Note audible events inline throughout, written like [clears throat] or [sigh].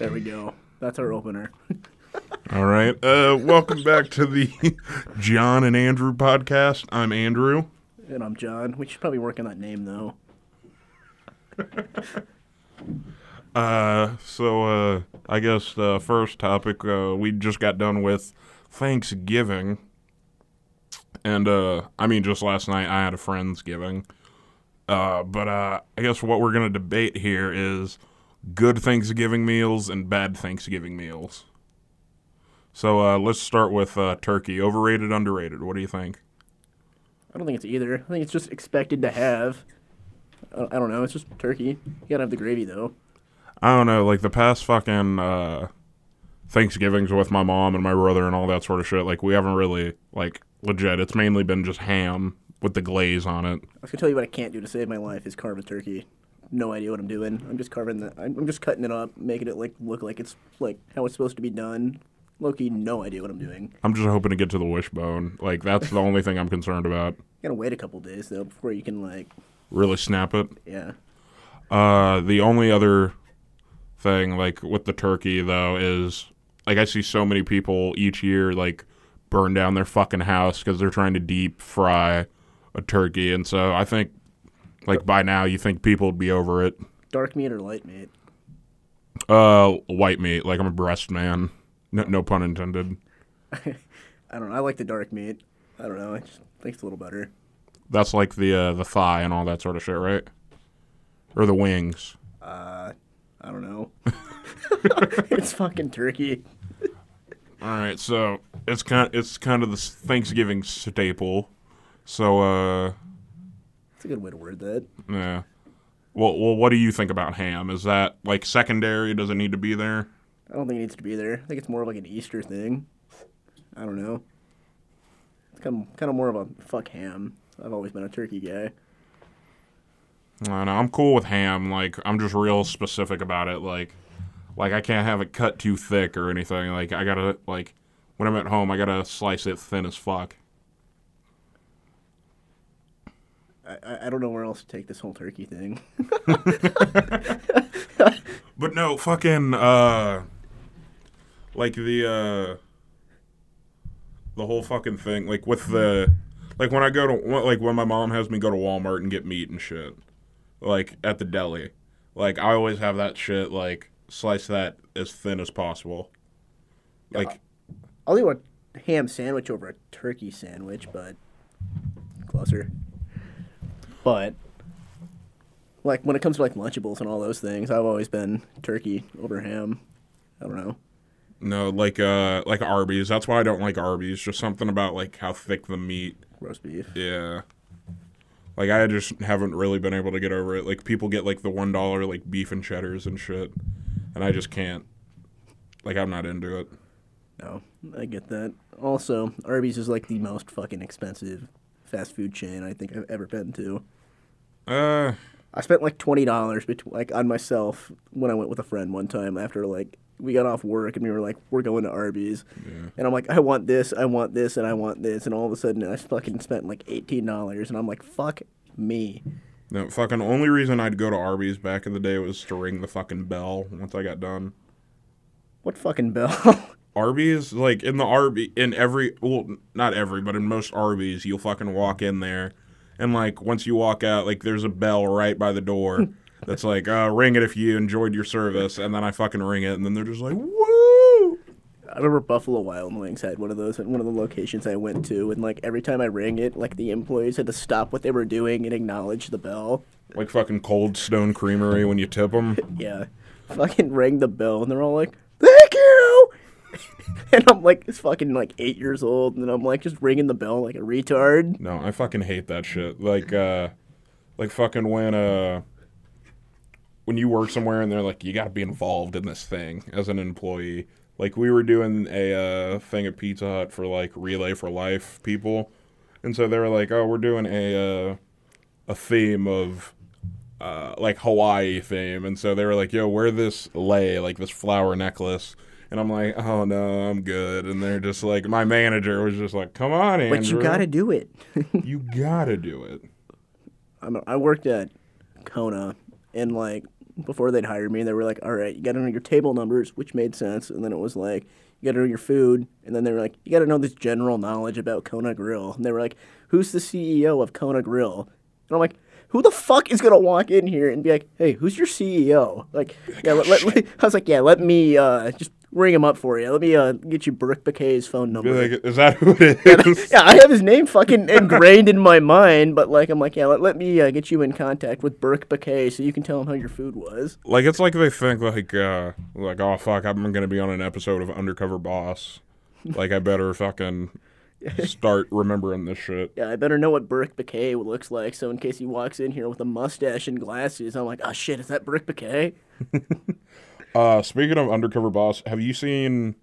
There we go. That's our opener. [laughs] All right. Uh, welcome back to the [laughs] John and Andrew podcast. I'm Andrew. And I'm John. We should probably work on that name though. [laughs] Uh, so uh, I guess the first topic uh, we just got done with Thanksgiving, and uh, I mean just last night I had a friendsgiving. Uh, but uh, I guess what we're gonna debate here is good Thanksgiving meals and bad Thanksgiving meals. So uh, let's start with uh, turkey. Overrated, underrated. What do you think? I don't think it's either. I think it's just expected to have. I don't know. It's just turkey. You gotta have the gravy though. I don't know, like the past fucking uh, Thanksgivings with my mom and my brother and all that sort of shit. Like we haven't really like legit. It's mainly been just ham with the glaze on it. I was gonna tell you what I can't do to save my life is carve a turkey. No idea what I'm doing. I'm just carving the. I'm I'm just cutting it up, making it like look like it's like how it's supposed to be done. Loki, no idea what I'm doing. I'm just hoping to get to the wishbone. Like that's the only thing I'm concerned about. gotta wait a couple days though before you can like, Really snap it. yeah. Uh, the only other thing, like with the turkey though, is like I see so many people each year like burn down their fucking house because they're trying to deep fry a turkey, and so I think like by now you think people would be over it. Dark meat or light meat? Uh, white meat. Like I'm a breast man. No, no pun intended. [laughs] I don't know. I like the dark meat. I don't know. I just think it's a little better. That's like the uh, the thigh and all that sort of shit, right? Or the wings. Uh, I don't know. [laughs] [laughs] it's fucking turkey. All right, so it's kind it's kind of the Thanksgiving staple. So uh, It's a good way to word that. yeah. Well, well, what do you think about ham? Is that like secondary? Does it need to be there? I don't think it needs to be there. I think it's more of like an Easter thing. I don't know. It's kind of, kind of more of a fuck ham. I've always been a turkey guy. I don't know. I'm cool with ham. Like I'm just real specific about it. Like, like I can't have it cut too thick or anything. Like I gotta like when I'm at home, I gotta slice it thin as fuck. I, I, don't know where else to take this whole turkey thing. [laughs] But no, fucking uh like the uh the whole fucking thing like with the like when I go to like when my mom has me go to Walmart and get meat and shit like at the deli. Like I always have that shit like slice that as thin as possible. Like I'll do a ham sandwich over a turkey sandwich, but closer. But like when it comes to like Lunchables and all those things, I've always been turkey over ham. I don't know. no, like uh like Arby's. That's why I don't like Arby's. Just something about like how thick the meat. Roast beef. Yeah. Like I just haven't really been able to get over it. Like people get like the one dollar like beef and cheddars and shit, and I just can't. Like I'm not into it. No, I get that. Also, Arby's is like the most fucking expensive fast food chain I think I've ever been to. Uh, I spent like twenty dollars between like on myself when I went with a friend one time after like we got off work and we were like we're going to Arby's, and I'm like I want this, I want this, and I want this, and all of a sudden I fucking spent like eighteen dollars, and I'm like fuck me. no, fucking only reason I'd go to Arby's back in the day was to ring the fucking bell once I got done. What fucking bell? [laughs] Arby's, like in the Arby, in every, well, not every, but in most Arby's, you'll fucking walk in there, and like once you walk out, like there's a bell right by the door [laughs] that's like, uh, ring it if you enjoyed your service, and then I fucking ring it, and then they're just like, woo! I remember Buffalo Wild Wings had one of those at one of the locations I went to, and like every time I rang it, like the employees had to stop what they were doing and acknowledge the bell. Like fucking Cold Stone Creamery when you tip them. [laughs] Yeah, fucking rang the bell, and they're all like, "Thank you," [laughs] and I'm like, it's fucking like eight years old, and I'm like just ringing the bell like a retard. No, I fucking hate that shit. Like, uh, like fucking when, uh, when you work somewhere and they're like, you got to be involved in this thing as an employee. Like we were doing a uh, thing at Pizza Hut for like Relay for Life people, and so they were like, oh, we're doing a uh, a theme of. Uh, like Hawaii theme, and so they were like, "Yo, wear this lei, like this flower necklace," and I'm like, "Oh no, I'm good." And they're just like, my manager was just like, "Come on, Andrew, But you gotta do it. [laughs] you gotta do it." I, I worked at Kona, and like before they'd hire me, they were like, "All right, you got to know your table numbers," which made sense. And then it was like, "You got to know your food," and then they were like, "You got to know this general knowledge about Kona Grill." And they were like, "Who's the CEO of Kona Grill?" And I'm like. Who the fuck is gonna walk in here and be like, "Hey, who's your CEO?" Like, yeah, let, let, let- [laughs] I was like, "Yeah, let me uh, just ring him up for you. Let me uh, get you Brooke Bakay's phone number." Like, is that who it [laughs] is? [laughs] yeah, I have his name fucking ingrained in my mind, but like I'm like, yeah, let, let me uh, get you in contact with Berke Bakay so you can tell him how your food was. Like it's like they think like uh like oh fuck I'm gonna be on an episode of Undercover Boss. Like I better fucking [laughs] start remembering this shit. Yeah, I better know what Berke Bakay looks like, so in case he walks in here with a mustache and glasses, I'm like, oh shit, is that Berke Bakay? Uh speaking of Undercover Boss, have you seen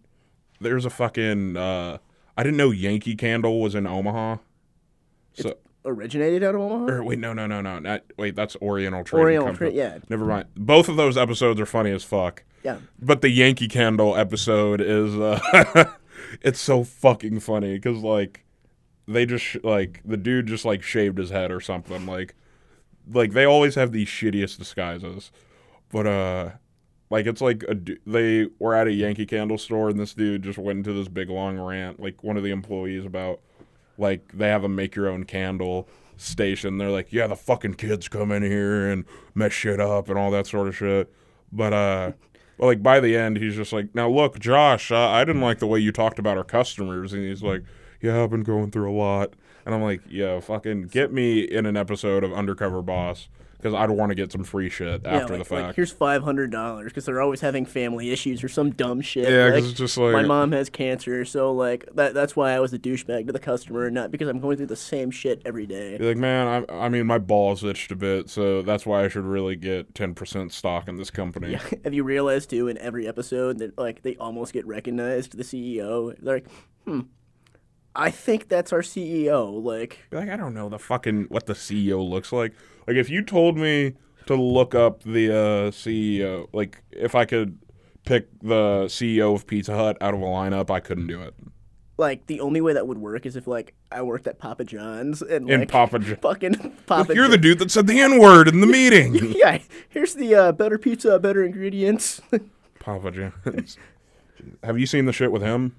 there's a fucking uh I didn't know Yankee Candle was in Omaha. So Originated out of Omaha? or wait, no, no, no, no. Not, wait, that's Oriental Trading Oriental Company. Tra- yeah. Never mind. Both of those episodes are funny as fuck. Yeah. But the Yankee Candle episode is uh [laughs] it's so fucking funny cuz like they just like the dude just like shaved his head or something like like they always have these shittiest disguises. But uh like it's like a they were at a Yankee Candle store and this dude just went into this big long rant like one of the employees about like they have a make your own candle station. They're like, yeah, the fucking kids come in here and mess shit up and all that sort of shit. But uh, well, like by the end, he's just like, now look, Josh, uh, I didn't like the way you talked about our customers, and he's like, yeah, I've been going through a lot, and I'm like, yeah, fucking get me in an episode of Undercover Boss because I'd want to get some free shit Yeah, after like, the fact. like here's five hundred dollars because they're always having family issues or some dumb shit. yeah, like, it's just like my mom has cancer, so like that that's why I was a douchebag to the customer, not because I'm going through the same shit every day. You're like, man, I, I mean, my balls itched a bit, so that's why I should really get 10% stock in this company. Yeah. [laughs] Have you realized too in every episode that like they almost get recognized? The CEO, they're like, hmm, I think that's our CEO. Like, like, I don't know the fucking what the CEO looks like. Like, if you told me to look up the uh, CEO, like if I could pick the CEO of Pizza Hut out of a lineup, I couldn't do it. like the only way that would work is if like I worked at Papa John's and In like Papa Jo- [laughs] fucking Papa. You're the dude that said the N word in the [laughs] meeting. [laughs] yeah. Here's the uh, better pizza, better ingredients. Papa John's. Have you seen the shit with him?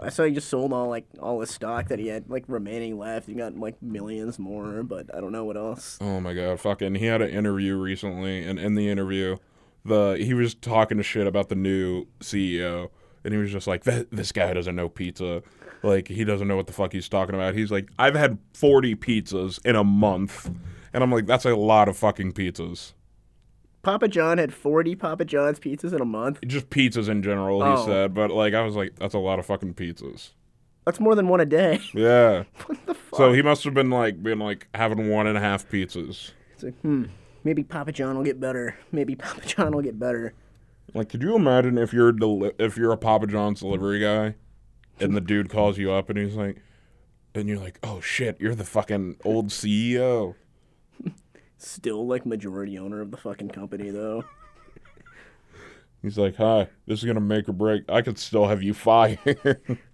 I saw he just sold all like all his stock that he had like remaining left. He got like millions more, but I don't know what else. Oh my god, fucking! He had an interview recently, and in the interview, the he was talking to shit about the new CEO, and he was just like, this guy doesn't know pizza, like he doesn't know what the fuck he's talking about." He's like, "I've had forty pizzas in a month," and I'm like, "That's a lot of fucking pizzas." Papa John had 40 Papa John's pizzas in a month. Just pizzas in general, he Oh. said, but like I was like, "That's a lot of fucking pizzas." That's more than one a day. Yeah. [laughs] what the fuck? So he must have been like been like having one and a half pizzas. It's like, hmm, maybe Papa John will get better. Maybe Papa John will get better. Like, could you imagine if you're deli- if you're a Papa John's delivery guy, and the dude calls you up and he's like, and you're like, oh shit, you're the fucking old CEO. Still like majority owner of the fucking company though. [laughs] He's like, hi, this is gonna make or break. I could still have you fired. [laughs]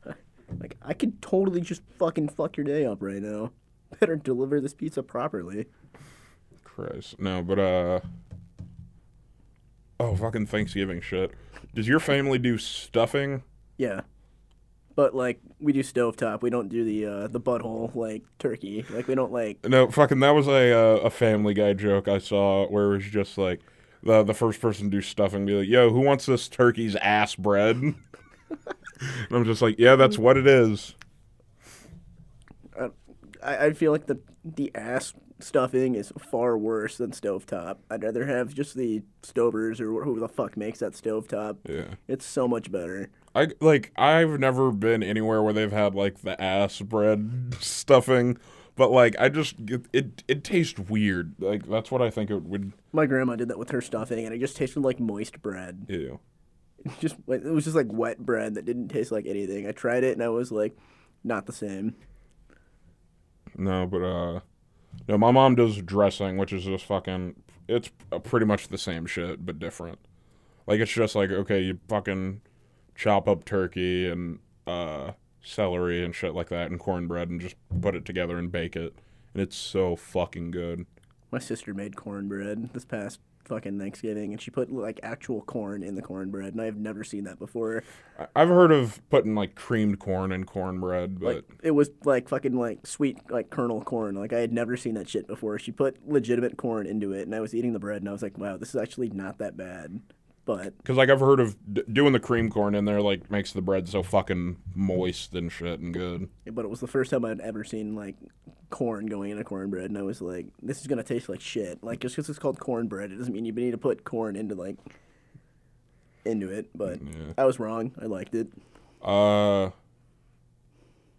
Like I could totally just fucking fuck your day up right now. [laughs] Better deliver this pizza properly. Christ, no, but uh, oh fucking Thanksgiving shit. Does your family do stuffing? Yeah. But like we do stovetop, we don't do the uh, the butthole like turkey. Like we don't like No, fucking that was a uh, a Family Guy joke I saw where it was just like the the first person to do stuffing be like, "Yo, who wants this turkey's ass bread?" [laughs] and I'm just like, "Yeah, that's what it is." I, I feel like the the ass stuffing is far worse than stovetop. I'd rather have just the stovers or who the fuck makes that stovetop. Yeah, It's so much better. I like I've never been anywhere where they've had like the ass bread stuffing, but like I just it it, it tastes weird. Like that's what I think it would. My grandma did that with her stuffing, and it just tasted like moist bread. Ew. Just like it was just like wet bread that didn't taste like anything. I tried it, and I was like, not the same. No, but uh, no, my mom does dressing, which is just fucking. It's pretty much the same shit, but different. Like it's just like okay, you fucking chop up turkey and uh celery and shit like that and cornbread and just put it together and bake it, and it's so fucking good. My sister made cornbread this past fucking Thanksgiving, and she put like actual corn in the cornbread, and I've never seen that before. I've heard of putting like creamed corn in cornbread, but Like it was like fucking like sweet like kernel corn. Like I had never seen that shit before. She put legitimate corn into it, and I was eating the bread, and I was like, wow, this is actually not that bad. But because like I've heard of d- doing the cream corn in there, like makes the bread so fucking moist and shit and good. but it was the first time I'd ever seen like corn going in a cornbread, and I was like, this is gonna taste like shit. Like just because it's called cornbread, it doesn't mean you need to put corn into like into it. But Yeah. I was wrong. I liked it. Uh,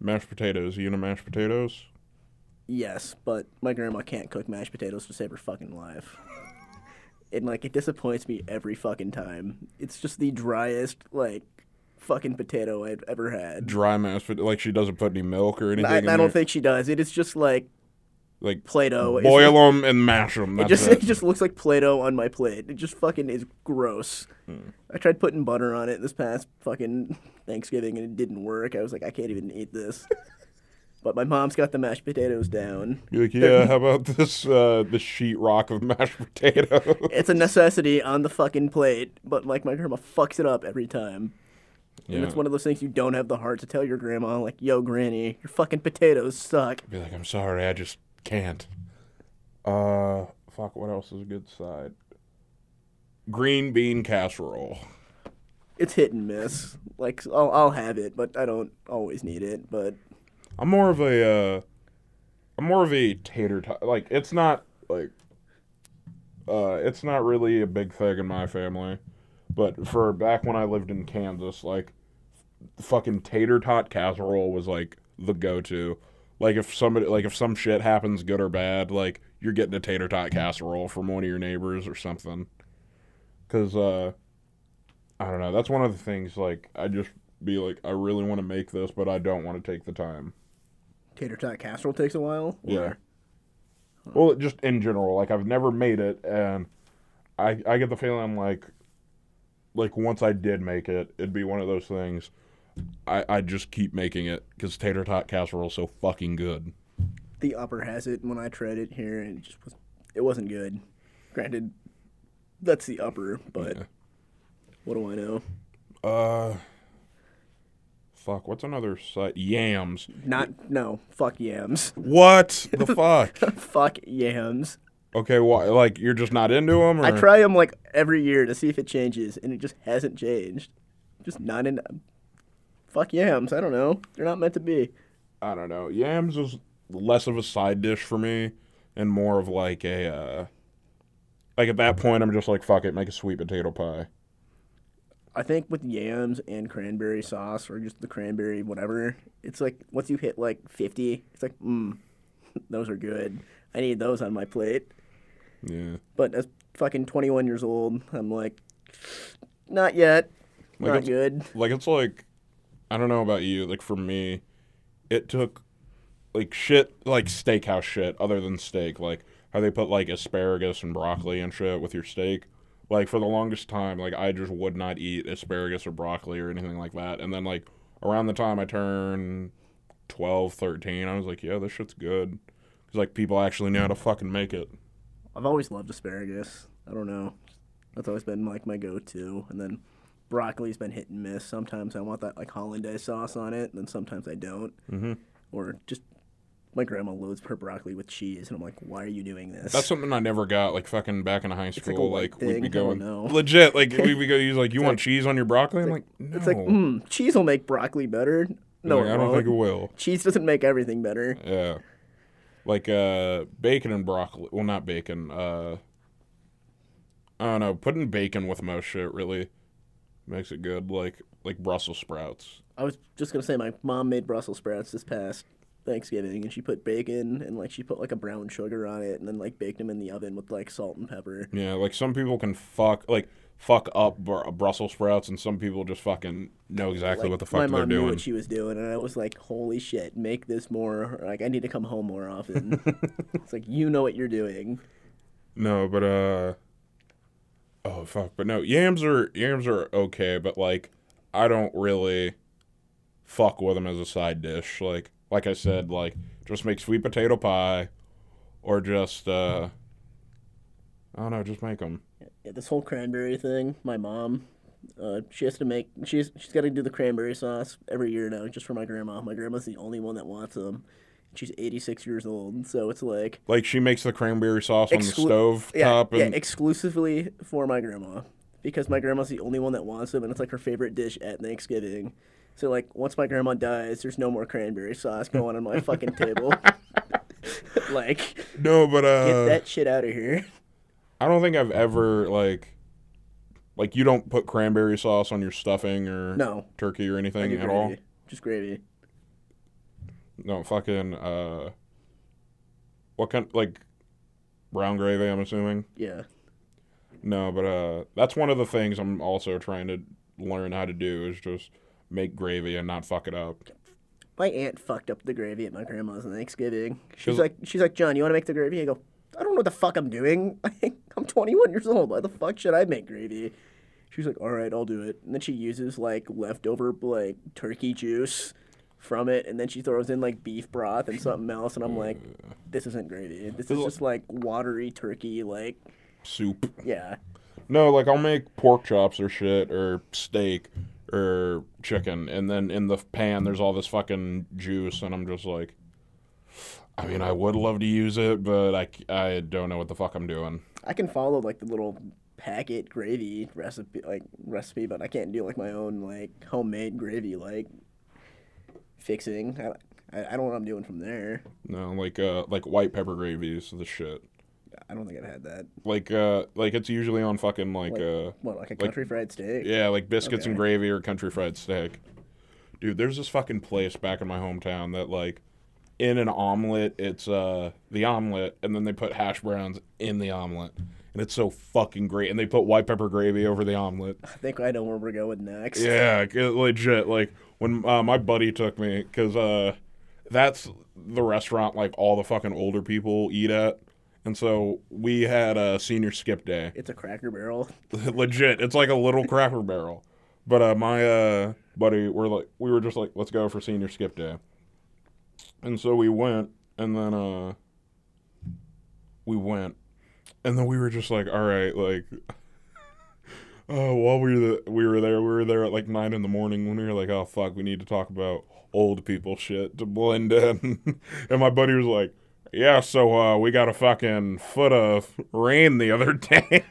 mashed potatoes. You into mashed potatoes? Yes, but my grandma can't cook mashed potatoes to save her fucking life. And like it disappoints me every fucking time. It's just the driest like fucking potato I've ever had. Dry mashed pot- like she doesn't put any milk or anything. I, I don't there? think she does. It is just like like Play-Doh. Boil like- them and mash them. It just [laughs] it. it just looks like Play-Doh on my plate. It just fucking is gross. Hmm. I tried putting butter on it this past fucking Thanksgiving and it didn't work. I was like, I can't even eat this. [laughs] but my mom's got the mashed potatoes down. You're like, yeah, how about this uh the sheetrock of mashed [laughs] potato? It's a necessity on the fucking plate, but like my grandma fucks it up every time. And yeah. it's one of those things you don't have the heart to tell your grandma, like, yo, granny, your fucking potatoes suck. Be like, I'm sorry, I just can't. Uh, fuck. What else is a good side? Green bean casserole. It's hit and miss. Like, I'll, I'll have it, but I don't always need it. But I'm more of a uh I'm more of a tater tot like it's not like uh it's not really a big thing in my family. But for back when I lived in Kansas, like fucking tater tot casserole was like the go to. Like if somebody like if some shit happens good or bad, like you're getting a tater tot casserole from one of your neighbors or something. Cause uh I don't know, that's one of the things like I just be like, I really want to make this, but I don't want to take the time. Tater tot casserole takes a while. Yeah. Well, just in general, like I've never made it, and I I get the feeling like, like once I did make it, it'd be one of those things. I I just keep making it because tater tot casserole is so fucking good. The upper has it when I tried it here, and it just was, it wasn't good. Granted, that's the upper, but Yeah. what do I know? Uh, fuck. What's another site? Yams. Not no. Fuck yams. What the [laughs] fuck? fuck yams. Okay, why? Like you're just not into them? Or? I try them like every year to see if it changes, and it just hasn't changed. Just not in. Fuck yams. I don't know. They're not meant to be. I don't know. Yams is less of a side dish for me and more of like a uh like at that point I'm just like fuck it, make a sweet potato pie. I think with yams and cranberry sauce, or just the cranberry whatever, it's like once you hit like fifty, it's like mmm, [laughs] those are good. I need those on my plate. Yeah. But as fucking twenty one years old, I'm like, not yet. Like not good. Like it's like I don't know about you, like for me, it took like shit like steakhouse shit other than steak, like how they put like asparagus and broccoli and shit with your steak. Like for the longest time, like I just would not eat asparagus or broccoli or anything like that. And then like around the time I turned 12, 13, I was like, yeah, this shit's good. Cuz like people actually know how to fucking make it. I've always loved asparagus. I don't know. That's always been like my go-to. And then broccoli's been hit and miss. Sometimes I want that like hollandaise sauce on it, and then sometimes I don't. Mm-hmm. Or just my grandma loads her broccoli with cheese, and I'm like, why are you doing this? That's something I never got. Like fucking back in high like school, white like, we'd be going don't [laughs] legit. Like [laughs] we'd be go. He's like, "You want like- cheese on your broccoli?" I'm like, "No." it's like, mm, cheese will make broccoli better. No, Like, I don't think it will. Cheese doesn't make everything better. Yeah, like uh, bacon and broccoli. Well, not bacon. Uh, I don't know. Putting bacon with most shit really makes it good. Like like Brussels sprouts. I was just gonna say my mom made Brussels sprouts this past Thanksgiving, and she put bacon and like she put like a brown sugar on it, and then like baked them in the oven with like salt and pepper. Yeah, like some people can fuck like fuck up br- Brussels sprouts, and some people just fucking know exactly Like, what the my fuck they're mom knew doing. what she was doing, and I was like, "Holy shit, make this more!" Like, I need to come home more often. [laughs] it's like you know what you're doing. No, but uh Oh fuck. But no, yams are yams are okay, but like I don't really fuck with them as a side dish. Like like I said, like just make sweet potato pie or just uh I don't know, just make them. Yeah, this whole cranberry thing. My mom, uh, she has to make. She's she's got to do the cranberry sauce every year now, just for my grandma. My grandma's the only one that wants them. She's 86 years old, so it's like Like she makes the cranberry sauce on the stove yeah, top yeah, and exclusively for my grandma because my grandma's the only one that wants them, and it's like her favorite dish at Thanksgiving. So like once my grandma dies, there's no more cranberry sauce going on my fucking [laughs] table. [laughs] like No, but uh, get that shit out of here. I don't think I've ever like like you don't put cranberry sauce on your stuffing or No, turkey or anything at gravy. all. Just gravy. No, fucking uh what kind like brown gravy, I'm assuming? Yeah. No, but uh that's one of the things I'm also trying to learn how to do is just make gravy and not fuck it up. My aunt fucked up the gravy at my grandma's on Thanksgiving. She's like, she's like, John, you want to make the gravy? I go, I don't know what the fuck I'm doing. [laughs] I'm 21 years old. Why the fuck should I make gravy? She's like, all right, I'll do it. And then she uses like leftover like turkey juice from it, and then she throws in like beef broth and something else, and I'm like, this isn't gravy. This is just like watery turkey. Like, Soup. yeah, No, like I'll make pork chops or shit or steak or chicken, and then in the pan there's all this fucking juice, and I'm just like, I mean, I would love to use it, but I, I don't know what the fuck I'm doing. I can follow like the little packet gravy recipe like recipe, but I can't do like my own like homemade gravy like fixing. I, I, I don't know what I'm doing from there. No, like uh, like white pepper gravy is the shit. I don't think I've had that. Like uh, like it's usually on fucking like Like- uh, What like a country fried steak? yeah, like biscuits and gravy or country fried steak. Dude, there's this fucking place back in my hometown that like in an omelet, it's uh the omelet and then they put hash browns in the omelet. And it's so fucking great. And they put white pepper gravy over the omelet. I think I know where we're going next. Yeah, legit. Like when uh, my buddy took me, because uh, that's the restaurant like all the fucking older people eat at. And so we had a senior skip day. It's a Cracker Barrel. [laughs] legit, it's like a little cracker barrel. But uh, my uh, buddy, we're like, we were just like, let's go for senior skip day. And so we went, and then uh, we went, and then we were just like, all right, like. Oh, [laughs] while we were the, we were there, we were there at like nine in the morning when we were like, oh fuck, we need to talk about old people shit to blend in. [laughs] and my buddy was like, yeah, so uh, we got a fucking foot of rain the other [laughs] day.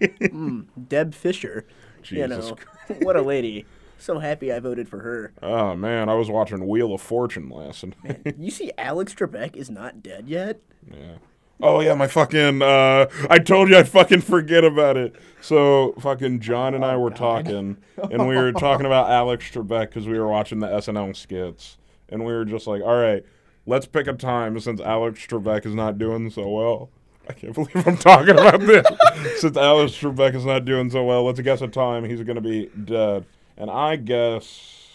Deb Fischer. Jesus you know, what a lady. So happy I voted for her. Oh man, I was watching Wheel of Fortune last night. [laughs] You see, Alex Trebek is not dead yet. yeah. Oh yeah, my fucking. Uh, I told you I'd fucking forget about it. So fucking John and I were talking, and we were talking about Alex Trebek because we were watching the SNL skits, and we were just like, all right, let's pick a time since Alex Trebek is not doing so well. I can't [laughs] believe I'm talking about this. [laughs] since Alex Trebek is not doing so well, let's guess a time he's gonna be dead. And I guess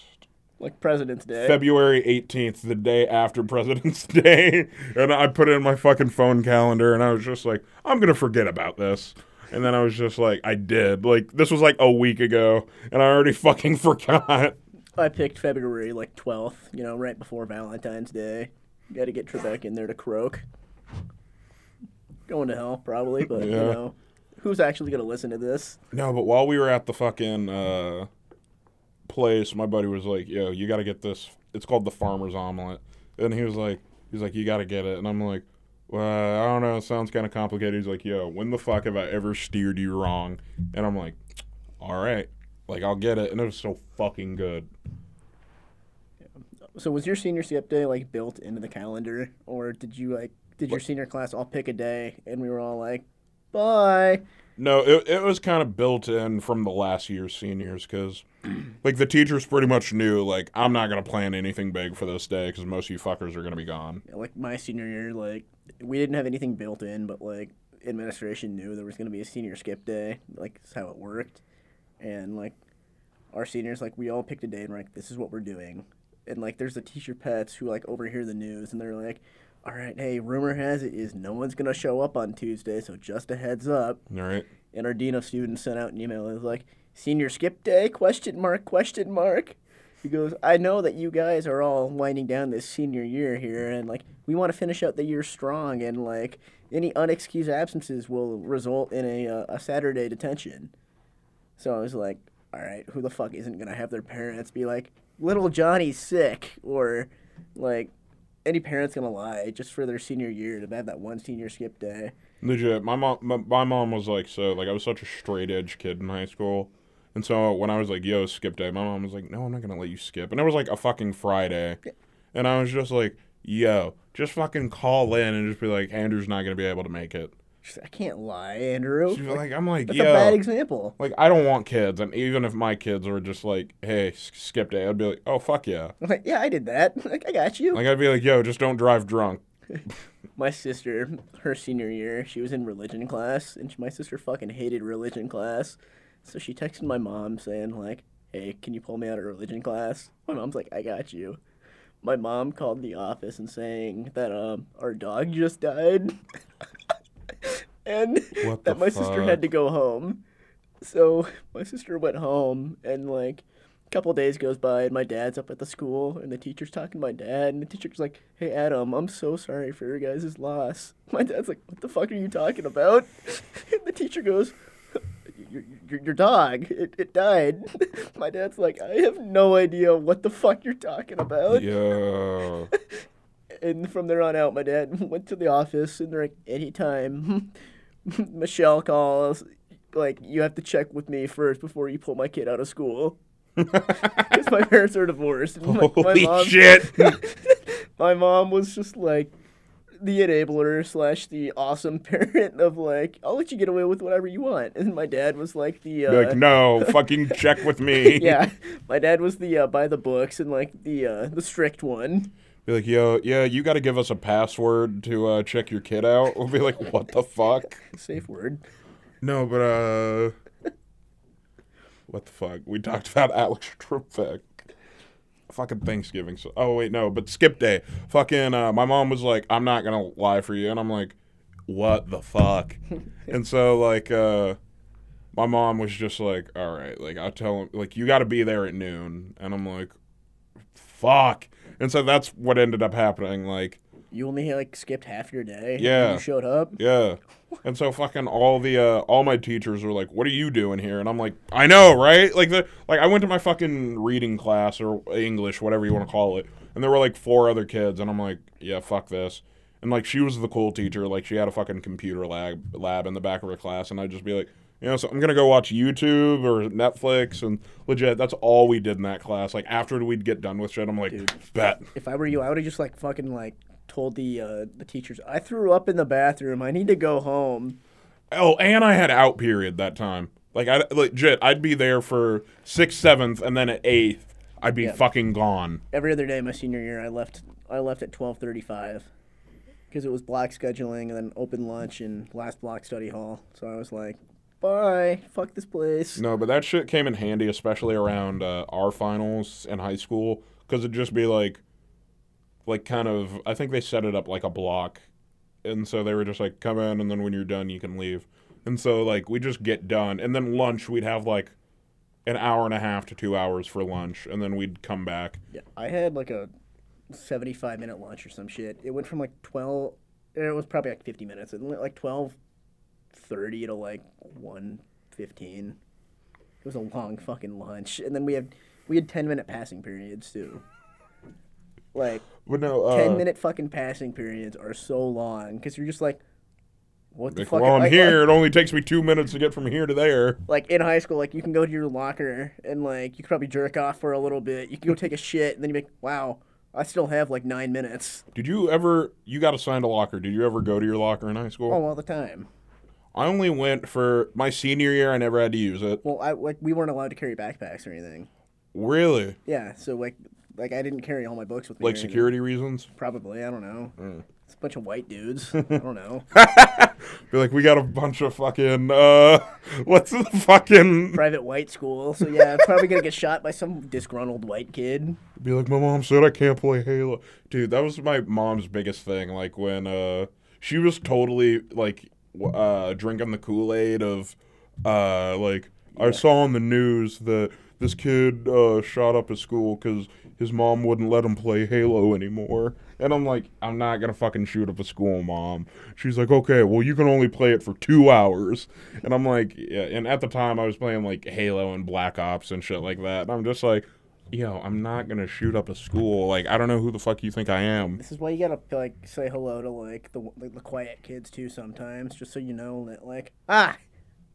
Like President's Day. February 18th, the day after [laughs] President's Day. And I put it in my fucking phone calendar and I was just like, I'm going to forget about this. And then I was just like, I did. Like, this was like a week ago and I already fucking forgot. I picked February like 12th, you know, right before Valentine's Day. Got to get Trebek in there to croak. Going to hell, probably, but, you Yeah. know, who's actually going to listen to this? No, but while we were at the fucking uh, place, my buddy was like, yo, you got to get this. It's called the Farmer's Omelet. And he was like, he's like, you got to get it. And I'm like, well, I don't know. It sounds kind of complicated. He's like, yo, when the fuck have I ever steered you wrong? And I'm like, all right. Like, I'll get it. And it was so fucking good. So was your senior skip day like built into the calendar, or did you like did your senior class all pick a day and we were all like, bye? No, it, it was kind of built in from the last year's seniors because, [clears throat] like, the teachers pretty much knew, like, I'm not going to plan anything big for this day because most of you fuckers are going to be gone. Like my senior year, like we didn't have anything built in, but like administration knew there was gonna be a senior skip day. Like that's how it worked, and like our seniors, like we all picked a day and we're like, this is what we're doing. And like there's the teacher pets who like overhear the news and they're like, all right, hey, rumor has it is no one's gonna show up on Tuesday, so just a heads up. All right. And our dean of students sent out an email. It was like, senior skip day? Question mark? Question mark? He goes, I know that you guys are all winding down this senior year here, and like we want to finish out the year strong, and like any unexcused absences will result in a uh, a Saturday detention. So I was like, all right, who the fuck isn't gonna have their parents be like, little Johnny's sick, or like any parent's gonna lie just for their senior year to have that one senior skip day. Legit, my mom, my, my mom was like, so like I was such a straight edge kid in high school, and so when I was like, yo, skip day, my mom was like, no, I'm not gonna let you skip, and it was like a fucking Friday, and I was just like, yo, just fucking call in and just be like, Andrew's not gonna be able to make it. She's like, I can't lie, Andrew. She's like, I'm like, That's yo, a bad example. like I don't want kids, and even if my kids were just like, hey, skip day, I'd be like, oh fuck yeah, I'm like, yeah, I did that. [laughs] Like, I got you. like I'd be like, yo, just don't drive drunk. [laughs] my sister, her senior year, she was in religion class, and my sister fucking hated religion class. So she texted my mom saying like, "Hey, can you pull me out of religion class?" My mom's like, "I got you." My mom called the office and saying that um our dog just died, [laughs] and [laughs] What that my sister had to go home. So my sister went home, and like a couple days goes by, and my dad's up at the school, and the teacher's talking to my dad, and the teacher's like, "Hey Adam, I'm so sorry for your guys' loss." [laughs] My dad's like, "What the fuck are you talking about?" And [laughs] the teacher goes, "Your, your, your dog, it, it died." My dad's like, "I have no idea what the fuck you're talking about." Yeah. And from there on out, my dad went to the office, and they're like, anytime [laughs] Michelle calls, like, you have to check with me first before you pull my kid out of school. [laughs] Because my parents are divorced. My, my holy mom, shit. [laughs] my mom was just like the enabler slash the awesome parent of like, I'll let you get away with whatever you want. And my dad was like the. Uh, like, no, fucking check with me. yeah, my dad was the uh, by the books and like the uh, the strict one. Be like, yo, yeah, you got to give us a password to uh, check your kid out. [laughs] We'll be like, what the fuck? [laughs] Safe word. No, but uh, what the fuck? We talked about [laughs] Alex Trebek. Fucking Thanksgiving. So, oh wait, no, but skip day. Fucking, uh, my mom was like, I'm not gonna lie for you, and I'm like, what the fuck? and so like, uh, my mom was just like, all right, like I tell him, like you got to be there at noon, and I'm like, fuck. And so that's what ended up happening. Like, You only like skipped half your day. and Yeah. You showed up. Yeah. And so fucking all the uh all my teachers were like, "What are you doing here?" And I'm like, "I know, right?" Like the like I went to my fucking reading class or English, whatever you want to call it, and there were like four other kids, and I'm like, "Yeah, fuck this." And like she was the cool teacher, like she had a fucking computer lab lab in the back of her class, and I'd just be like, you know, so I'm gonna go watch YouTube or Netflix, and legit, that's all we did in that class. Like after we'd get done with shit, I'm like, Dude. bet. If I were you, I would have just like fucking like told the uh, the teachers I threw up in the bathroom. I need to go home. Oh, and I had out period that time. Like I legit, I'd be there for sixth, seventh, and then at eighth, I'd be Yeah. fucking gone. Every other day in my senior year, I left. I left at twelve thirty five because it was block scheduling and then open lunch and last block study hall. So I was like, bye, fuck this place. No, but that shit came in handy, especially around uh, our finals in high school, because it'd just be like, like kind of. I think they set it up like a block, and so they were just like, come in, and then when you're done, you can leave. And so like we just get done, and then lunch we'd have like an hour and a half to two hours for lunch, and then we'd come back. Yeah, I had like a seventy-five minute lunch or some shit. It went from like twelve. It was probably like fifty minutes. It went like twelve thirty to like one fifteen. It was a long fucking lunch, and then we had we had ten minute passing periods too. Like But no, uh, ten minute fucking passing periods are so long because you're just like, what the Like, fuck? well, I'm like, here. It only takes me two minutes to get from here to there. Like in high school, like you can go to your locker and like you could probably jerk off for a little bit. You can go take a shit, and then you like, wow, I still have like nine minutes. Did you ever? You got assigned a locker. Did you ever go to your locker in high school? Oh, all the time. I only went for my senior year. I never had to use it. Well, I like we weren't allowed to carry backpacks or anything. Really? Yeah, so like like I didn't carry all my books with me. Like or anything. security reasons? Probably, I don't know. Mm. It's a bunch of white dudes. [laughs] I don't know. Be like, we got a bunch of fucking. uh [laughs] What's the fucking? [laughs] Private white school. So yeah, I'm probably gonna get shot by some disgruntled white kid. Be like, my mom said I can't play Halo. Dude, that was my mom's biggest thing. Like when uh she was totally like uh drinking the Kool Aid of uh like I saw on the news that this kid uh, shot up his school because his mom wouldn't let him play Halo anymore. And I'm like, I'm not gonna fucking shoot up a school, mom. She's like, okay, well you can only play it for two hours. And I'm like, yeah. And at the time I was playing like Halo and Black Ops and shit like that. And I'm just like, yo, I'm not gonna shoot up a school. Like, I don't know who the fuck you think I am. This is why you gotta like say hello to like the like, the quiet kids too sometimes, just so you know that like ah,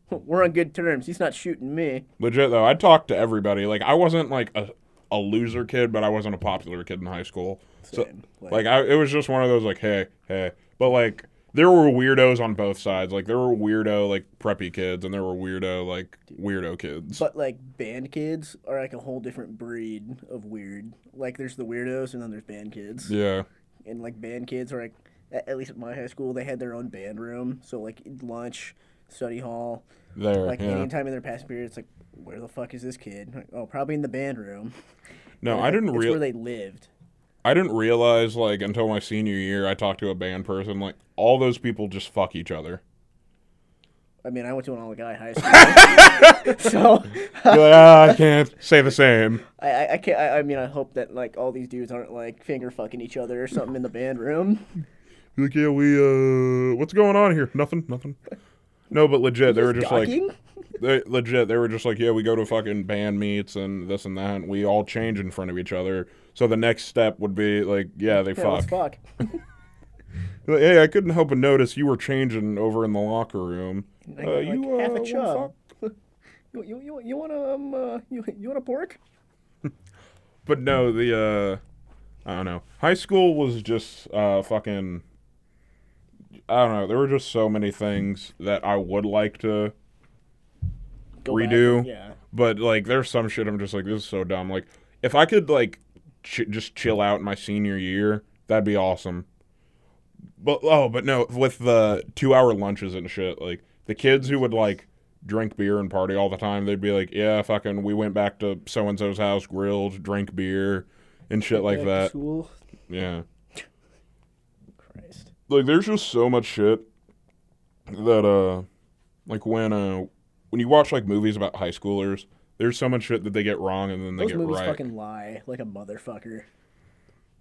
we're on good terms. He's not shooting me. Legit though, I talked to everybody. Like, I wasn't like a a loser kid, but I wasn't a popular kid in high school. So, Like- like, I, it was just one of those like, hey, hey. But like, there were weirdos on both sides. Like, there were weirdo like preppy kids, and there were weirdo like weirdo kids. But like band kids are like a whole different breed of weird. Like there's the weirdos and then there's band kids. yeah, And like band kids are like at, least at my high school they had their own band room. So like lunch, study hall, there. like yeah. anytime in their past period, it's like where the fuck is this kid? Like, oh, probably in the band room. No, And, I like, didn't It's real. where they lived. I didn't realize like until my senior year. I talked to a band person. Like, all those people just fuck each other. I mean, I went to an all guy high school, [laughs] so You're like, ah, I can't say the same. I, I, I can't. I, I mean, I hope that like all these dudes aren't like finger fucking each other or something in the band room. You're like, yeah, we uh, what's going on here? Nothing, nothing. No, but legit, they were just like, they legit, they were just like, yeah, we go to fucking band meets and this and that, and we all change in front of each other. So the next step would be like, yeah, they Yeah, fuck. fuck. [laughs] Like, hey, I couldn't help but notice you were changing over in the locker room. I Uh, like, you uh, half a wanna chub. [laughs] You you you, you want to um uh, you you want a pork? [laughs] But no, the uh, I don't know. High school was just uh fucking. I don't know. There were just so many things that I would like to Go back. redo. Yeah. But like, there's some shit I'm just like, this is so dumb. Like, if I could like ch- just chill out in my senior year, that'd be awesome. But oh, but no, with the two hour lunches and shit, like the kids who would like drink beer and party all the time, they'd be like, yeah, fucking, we went back to so and so's house, grilled, drink beer, and shit like that. School. Yeah, Christ. like there's just so much shit that uh, like when uh, when you watch like movies about high schoolers, there's so much shit that they get wrong and then they Those get movies right. fucking lie like a motherfucker.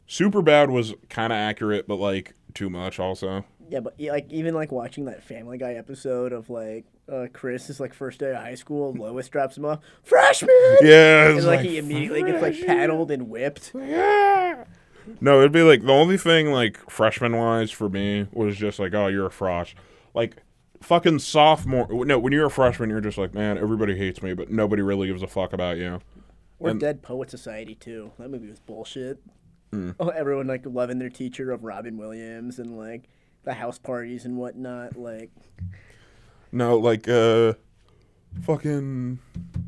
Superbad was kind of accurate, but like too much also. Yeah, but yeah, like even like watching that Family Guy episode of like uh, Chris is like first day of high school, [laughs] Lois drops him off, freshman. Yeah, And like, he immediately gets like paddled and whipped. Yeah. No, it'd be like the only thing like freshman wise for me was just like, oh, you're a frosh. Like fucking sophomore. No, when you're a freshman, you're just like, man, everybody hates me, but nobody really gives a fuck about you. Or And- Dead Poet Society too. That movie was bullshit. Hmm. Oh, everyone like loving their teacher of Robin Williams and like the house parties and whatnot. Like, No, like uh, fucking.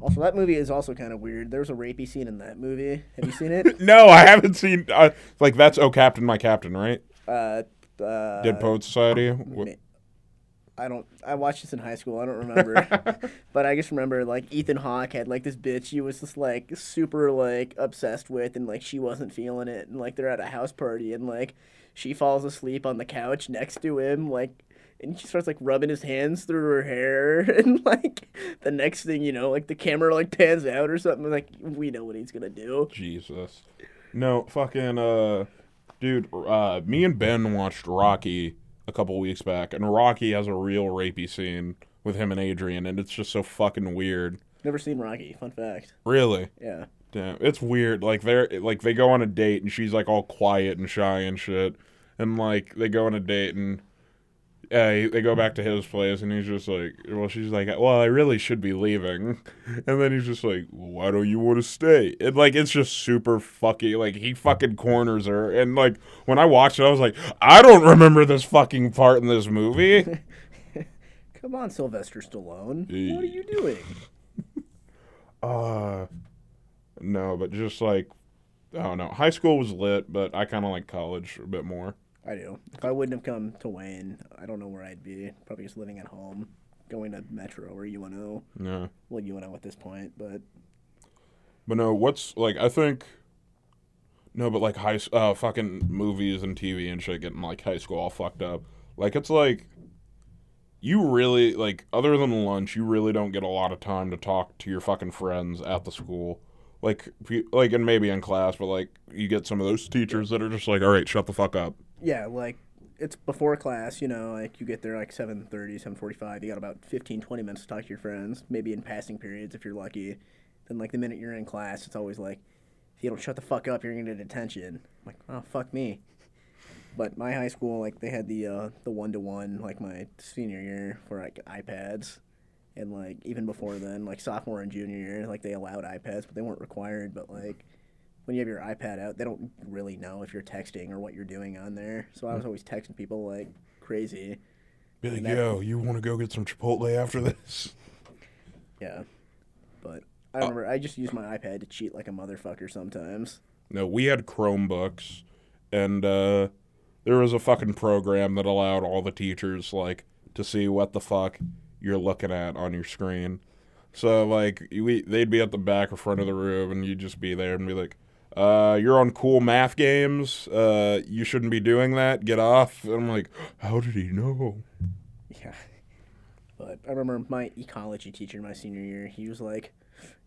also that movie is also kind of weird. There's a rapey scene in that movie. Have you seen it? [laughs] No, I haven't seen. Uh, like that's Oh Captain, My Captain, right? uh, uh, Dead Poet Society. Ma- I don't. I watched this in high school. I don't remember, [laughs] but I just remember like Ethan Hawke had like this bitch he was just like super like obsessed with, and like she wasn't feeling it, and like they're at a house party, and like she falls asleep on the couch next to him, like. And she starts like rubbing his hands through her hair, [laughs] and like the next thing you know, like the camera like pans out or something. Like we know what he's gonna do. Jesus. No, fucking uh dude, uh me and Ben watched Rocky a couple weeks back and Rocky has a real rapey scene with him and Adrian and it's just so fucking weird. Never seen Rocky. Fun fact. Really? Yeah. Damn. It's weird. Like they're like they go on a date and she's like all quiet and shy and shit. And like they go on a date and uh, they go back to his place and he's just like, well, she's like, well, I really should be leaving, [laughs] and then he's just like, why don't you want to stay? And like, it's just super fucking like he fucking corners her, and like when I watched it, I was like, I don't remember this fucking part in this movie. [laughs] Come on, Sylvester Stallone. What are you doing? [laughs] Uh, no, but just like, I don't know. High school was lit, but I kind of like college a bit more. I do. If I wouldn't have come to Wayne, I don't know where I'd be. Probably just living at home, going to Metro or UNO. Yeah. Well, UNO at this point, but But no, what's like I think no, but like high s- uh fucking movies and TV and shit getting like high school all fucked up. Like it's like you really like other than lunch, you really don't get a lot of time to talk to your fucking friends at the school. Like, pe- like, and maybe in class, but like, you get some of those teachers that are just like, "All right, shut the fuck up." Yeah, like it's before class, you know, like you get there like 7.30, 7.45. You got about 15, 20 minutes to talk to your friends, maybe in passing periods if you're lucky. Then, like, the minute you're in class, it's always like, if you don't shut the fuck up, you're to get detention. I'm like, oh, fuck me. But my high school, like, they had the uh, the one to one, like my senior year for like iPads, and like even before then, like sophomore and junior year, like they allowed iPads, but they weren't required. But like when you have your iPad out, they don't really know if you're texting or what you're doing on there. So I was always texting people like crazy. Be like, that- "Yo, you want to go get some Chipotle after this?" Yeah, but I remember I just used my iPad to cheat like a motherfucker sometimes. No, we had Chromebooks, and uh, there was a fucking program that allowed all the teachers like to see what the fuck you're looking at on your screen. So like we, they'd be at the back or front of the room, and you'd just be there and be like, uh, "You're on cool math games. Uh, you shouldn't be doing that. Get off." And I'm like, "How did he know?" Yeah. But I remember my ecology teacher in my senior year, he was like,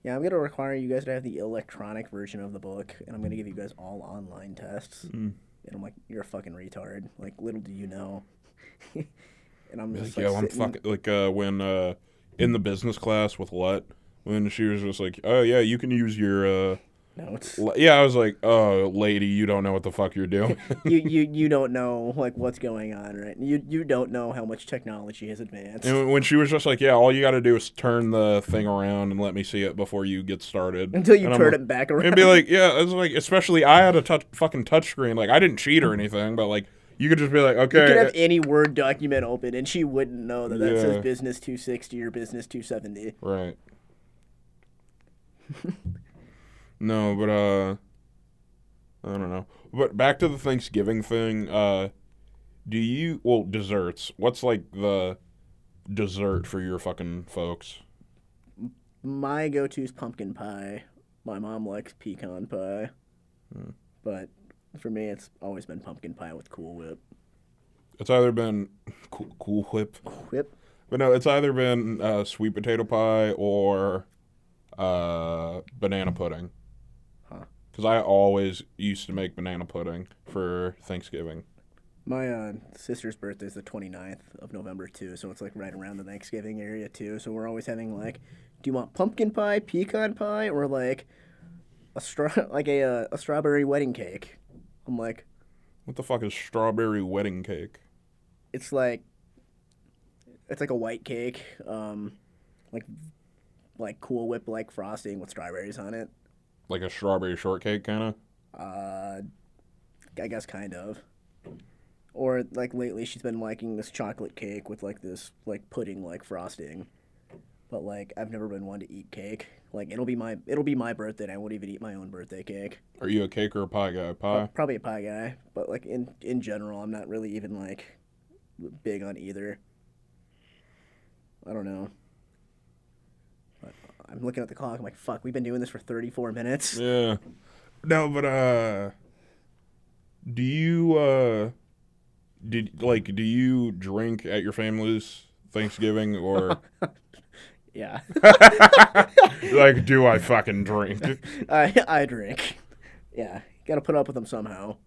Yeah, I'm going to require you guys to have the electronic version of the book, and I'm going to give you guys all online tests. Mm. And I'm like, You're a fucking retard. Like, little do you know. [laughs] and I'm Like, just yo, like, I'm fucking like uh, when uh, in the business class with Let when she was just like, "Oh yeah, you can use your." Uh, notes. yeah, I was like, "Oh, lady, you don't know what the fuck you're doing." [laughs] you, you [laughs] you don't know like what's going on, right? You you don't know how much technology has advanced. and when she was just like, "Yeah, all you got to do is turn the thing around and let me see it before you get started." Until you And turn like- it back around. It'd be like, yeah, it's like, especially I had a touch, fucking touch screen. Like, I didn't cheat or anything, but like, you could just be like, okay. You could have any Word document open, and she wouldn't know that that Yeah. says business 260 or business 270. right. [laughs] no, but uh, I don't know. But back to the Thanksgiving thing. Uh, do you well desserts? What's like the dessert for your fucking folks? My go-to is pumpkin pie. My mom likes pecan pie, Hmm. but for me, it's always been pumpkin pie with Cool Whip. It's either been cool, cool whip. Whip. But no, it's either been uh, sweet potato pie or uh, banana pudding. Because I always used to make banana pudding for Thanksgiving. My uh, sister's birthday is the 29th of November too, so it's like right around the Thanksgiving area too. So we're always having like, do you want pumpkin pie, pecan pie, or like a straw [laughs] like a uh, a strawberry wedding cake? I'm like, What the fuck is strawberry wedding cake? it's like it's like a white cake, um, like like Cool Whip like frosting with strawberries on it. Like a strawberry shortcake, kind of? Uh, I guess kind of. Or like lately, she's been liking this chocolate cake with like this like pudding like frosting. But like I've never been one to eat cake. Like it'll be my it'll be my birthday. and I won't even eat my own birthday cake. Are you a cake or a pie guy? Pie? Probably a pie guy, but like in in general, I'm not really even like big on either. I don't know. But I'm looking at the clock. I'm like, fuck. We've been doing this for 34 minutes. Yeah. No, but uh, do you uh, did like do you drink at your family's Thanksgiving or [laughs] Yeah. [laughs] like do I fucking drink? [laughs] I I drink. Yeah, got to put up with them somehow.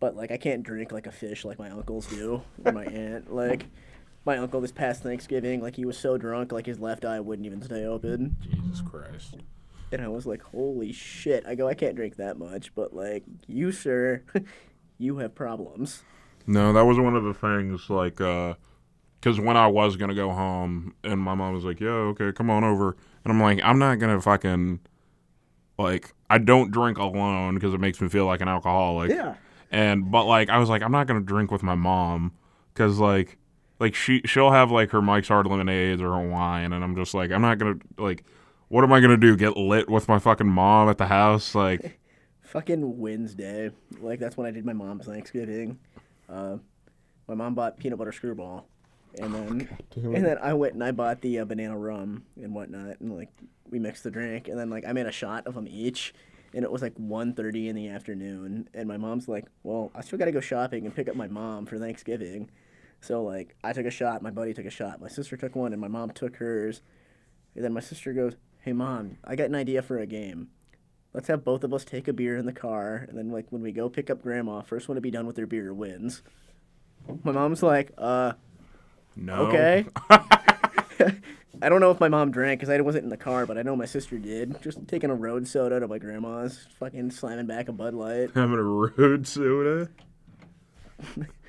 But like, I can't drink like a fish like my uncles do or my aunt. Like, my uncle this past Thanksgiving, like he was so drunk, like his left eye wouldn't even stay open. Jesus Christ. And I was like, holy shit. I go, I can't drink that much, but like, you sir, [laughs] you have problems. No, that was one of the things like uh cuz when I was going to go home and my mom was like, "Yeah, okay, come on over." And I'm like, "I'm not going to fucking like I don't drink alone because it makes me feel like an alcoholic." Yeah. And but like I was like, I'm not going to drink with my mom cuz like like she she'll have like her Mike's Hard lemonades or her wine and I'm just like, I'm not to like what am I to do? Get lit with my fucking mom at the house like [laughs] Fucking Wednesday. Like, that's when I did my mom's Thanksgiving. Uh, my mom bought peanut butter screwball. And then, and then I went and I bought the uh, banana rum and whatnot, and like we mixed the drink, and then like I made a shot of them each, and it was like 1.30 in the afternoon, and my mom's like, "Well, I still got to go shopping and pick up my mom for Thanksgiving," So like I took a shot, my buddy took a shot, my sister took one, and my mom took hers. And then my sister goes, "Hey mom, I got an idea for a game. Let's have both of us take a beer in the car, and then like when we go pick up grandma, first one to be done with their beer wins." My mom's like, "Uh, No. okay." [laughs] [laughs] I don't know if my mom drank because I wasn't in the car, but I know my sister did. Just taking a road soda to my grandma's, fucking slamming back a Bud Light. Having a road soda. [laughs]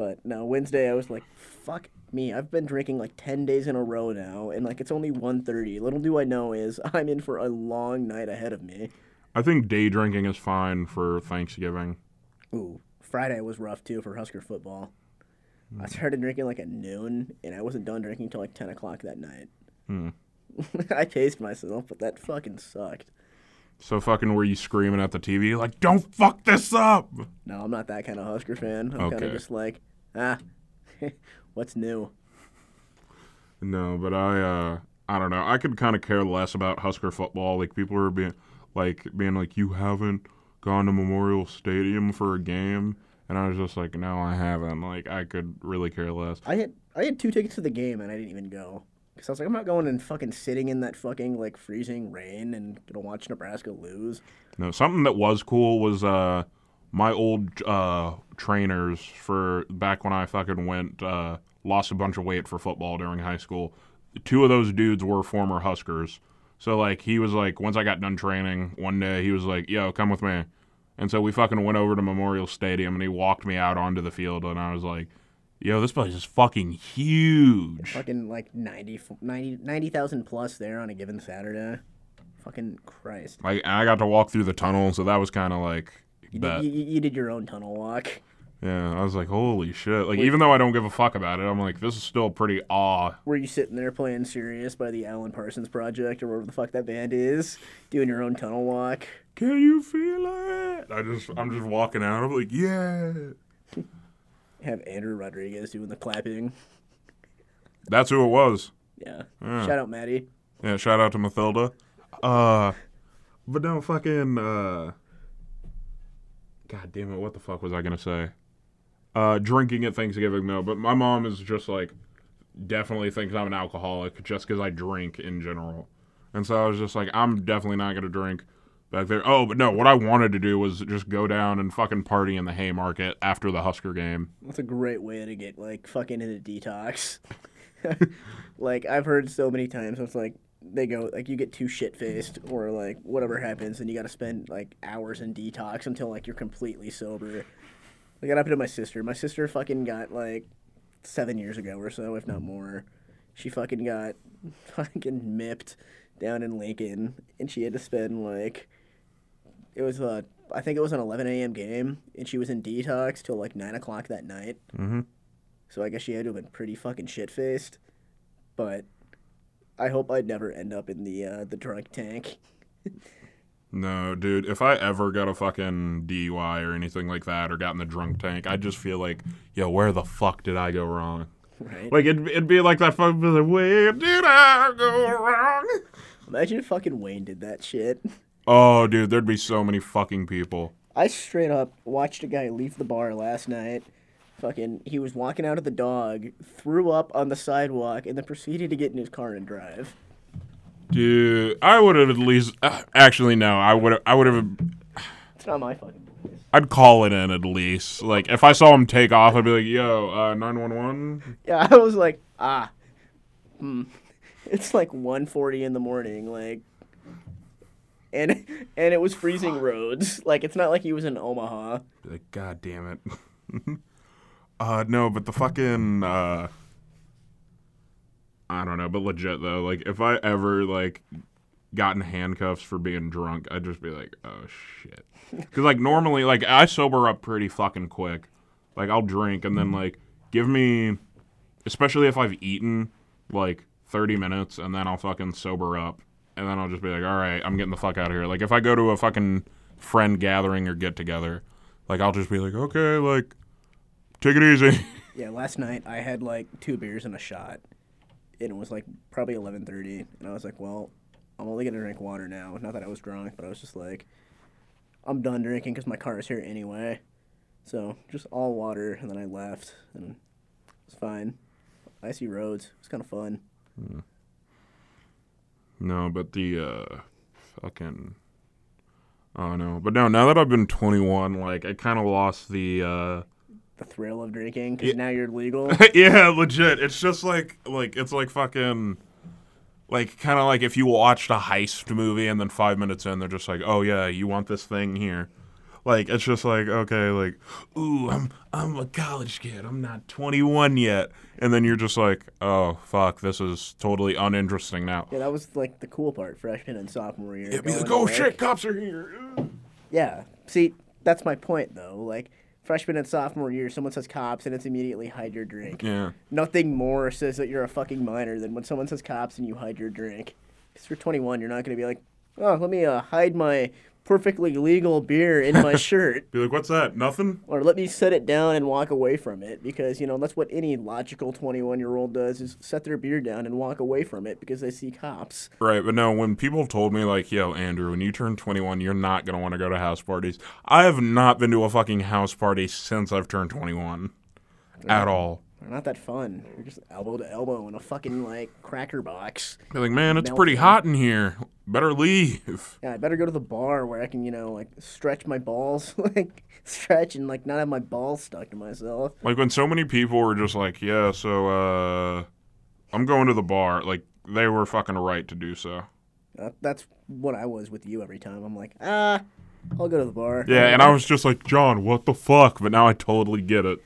But no, Wednesday I was like, fuck me. I've been drinking like 10 days in a row now, and like it's only 1.30. Little do I know is [laughs] I'm in for a long night ahead of me. I think day drinking is fine for Thanksgiving. Ooh, Friday was rough too for Husker football. I started drinking like at noon, and I wasn't done drinking until like 10 o'clock that night. Hmm. [laughs] I paced myself, but that fucking sucked. So fucking were you screaming at the TV like, "Don't fuck this up"? No, I'm not that kind of Husker fan. I'm kind of just like, ah, [laughs] what's new? No, but I uh I don't know. I could kind of care less about Husker football. Like people are being like being like you haven't gone to Memorial Stadium for a game, and I was just like, no, I haven't. Like I could really care less. I had I had two tickets to the game and I didn't even go because I was like, I'm not going and fucking sitting in that fucking like freezing rain and gonna watch Nebraska lose. No, something that was cool was uh my old uh trainers for back when I fucking went uh lost a bunch of weight for football during high school. Two of those dudes were former Huskers. So like he was like once I got done training one day he was like, "Yo, come with me." And so we fucking went over to Memorial Stadium and he walked me out onto the field and I was like, "Yo, this place is fucking huge." Fucking like 90 90 90,000 plus there on a given Saturday. Fucking Christ. Like I got to walk through the tunnel, so that was kind of like You did, you, you did your own tunnel walk. Yeah, I was like, holy shit. Like, even though I don't give a fuck about it, I'm like, this is still pretty awe. Were you sitting there playing Sirius by the Alan Parsons Project or whatever the fuck that band is, doing your own tunnel walk? Can you feel it? I just, I'm just walking out. I'm like, yeah. [laughs] Have Andrew Rodriguez doing the clapping. That's who it was. Yeah. Yeah. Shout out Maddie. Yeah, shout out to Mathilda. Uh, but no, fucking, uh, God damn it, what the fuck was I gonna say? Uh, drinking at Thanksgiving, no, but my mom is just like, definitely thinks I'm an alcoholic just because I drink in general. And so I was just like, I'm definitely not gonna drink back there. Oh, but no, what I wanted to do was just go down and fucking party in the Haymarket after the Husker game. That's a great way to get like fucking into detox. [laughs] like I've heard so many times, it's like they go like you get too shit faced or like whatever happens, and you got to spend like hours in detox until like you're completely sober. Like that happened to my sister. My sister fucking got like seven years ago or so, if not more. She fucking got [laughs] fucking mipped down in Lincoln, and she had to spend like it was a I think it was an 11 a.m. game, and she was in detox till like nine o'clock that night. Mm-hmm. So I guess she had to have been pretty fucking shit faced. But I hope I'd never end up in the uh, the drunk tank. [laughs] No, dude, if I ever got a fucking DUI or anything like that or got in the drunk tank, I'd just feel like, yo, where the fuck did I go wrong? Right? Like, it'd, it'd be like that fucking, like, where did I go wrong? Imagine if fucking Wayne did that shit. Oh, dude, there'd be so many fucking people. I straight up watched a guy leave the bar last night. Fucking, he was walking out of the dog, threw up on the sidewalk, and then proceeded to get in his car and drive. Dude, I would have at least, uh, actually, no, I would I would have, It's not my fucking business. I'd call it in at least. Like, if I saw him take off, I'd be like, yo, uh, 911? Yeah, [laughs] I was like, ah, hmm. [laughs] It's like 1.40 in the morning, like, and and it was freezing roads. Like, it's not like he was in Omaha. Like, God damn it. [laughs] uh, no, but the fucking, uh, I don't know, but legit though, like if I ever like gotten handcuffs for being drunk, I'd just be like, oh shit. [laughs] Because like normally, like I sober up pretty fucking quick. Like I'll drink and then like give me, especially if I've eaten like 30 minutes and then I'll fucking sober up and then I'll just be like, all right, I'm getting the fuck out of here. Like if I go to a fucking friend gathering or get together, like I'll just be like, okay, like take it easy. [laughs] Yeah, last night I had like two beers and a shot, and it was like probably 11.30, and I was like, well, I'm only gonna drink water now. Not that I was drunk, but I was just like, I'm done drinking because my car is here anyway. So just all water, and then I left, and it was fine. Icy roads. It's kind of fun. No, but the uh fucking. I don't know, But no, now that I've been 21, like I kind of lost the uh The thrill of drinking because Yeah. now you're legal. [laughs] yeah, legit. It's just like like it's like fucking like kind of like if you watched a heist movie and then 5 minutes in they're just like, "Oh yeah, you want this thing here." Like it's just like, okay, like, "Ooh, I'm I'm a college kid. I'm not 21 yet." And then you're just like, "Oh, fuck, this is totally uninteresting now." yeah, that was like the cool part, freshman and sophomore year. It'd be like, "Oh shit, cops are here." Yeah. See, that's my point though. Like freshman and sophomore year, someone says cops and it's immediately hide your drink. Yeah. Nothing more says that you're a fucking minor than when someone says cops and you hide your drink. Because you're 21, you're not going to be like, oh, let me uh, hide my perfectly legal beer in my [laughs] shirt. Be like, "What's that? Nothing?" Or let me set it down and walk away from it. Because, you know, that's what any logical 21 year old does is set their beer down and walk away from it because they see cops. Right, but no, when people told me like, "Yo, Andrew, when you turn 21, you're not going to want to go to house parties." I have not been to a fucking house party since I've turned 21 at all. They're not that fun. You're just elbow to elbow in a fucking, like, cracker box. Be like, "Man, it's pretty hot in here. Better leave." Yeah, I better go to the bar where I can, you know, like stretch my balls, [laughs] like stretch and like not have my balls stuck to myself. Like when so many people were just like, "Yeah, so uh I'm going to the bar." Like they were fucking right to do so. That, that's what I was with you every time. I'm like, ah, I'll go to the bar. Yeah, and I was just like, "John, what the fuck?" But now I totally get it.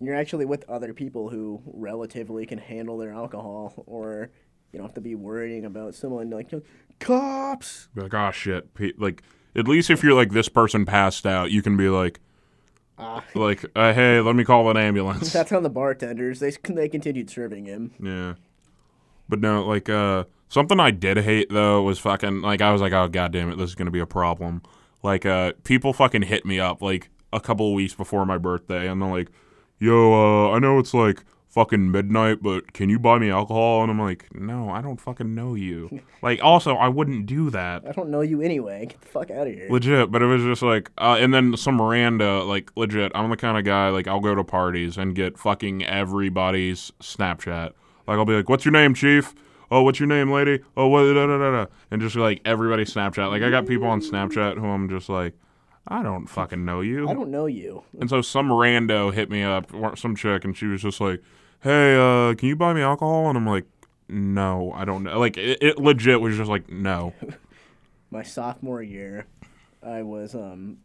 You're actually with other people who relatively can handle their alcohol, or you don't have to be worrying about someone like cops. Be like, "Oh shit." Like at least if you're like this person passed out, you can be like Ah, [laughs] like, uh, "Hey, let me call an ambulance." that's on the bartenders. They they continued serving him. Yeah. But no, like uh something I did hate though was fucking like I was like, oh god damn it, this is gonna be a problem. Like uh people fucking hit me up like a couple of weeks before my birthday and they're like, Yo, uh, I know it's like fucking midnight, but can you buy me alcohol? And I'm like, No, I don't fucking know you. [laughs] like also I wouldn't do that. I don't know you anyway. Get the fuck out of here. Legit, but it was just like, uh, and then some Miranda, like legit. I'm the kind of guy like I'll go to parties and get fucking everybody's Snapchat. Like I'll be like, "What's your name, Chief? Oh, what's your name, lady? Oh, what?" Da, da, da, da. And just like everybody's Snapchat. Like I got people on Snapchat who I'm just like, I don't fucking know you. I don't know you. And so some rando hit me up, some chick, and she was just like, "Hey, uh, can you buy me alcohol?" And I'm like, "No, I don't know." Like it, it legit was just like, "No." [laughs] my sophomore year, I was um,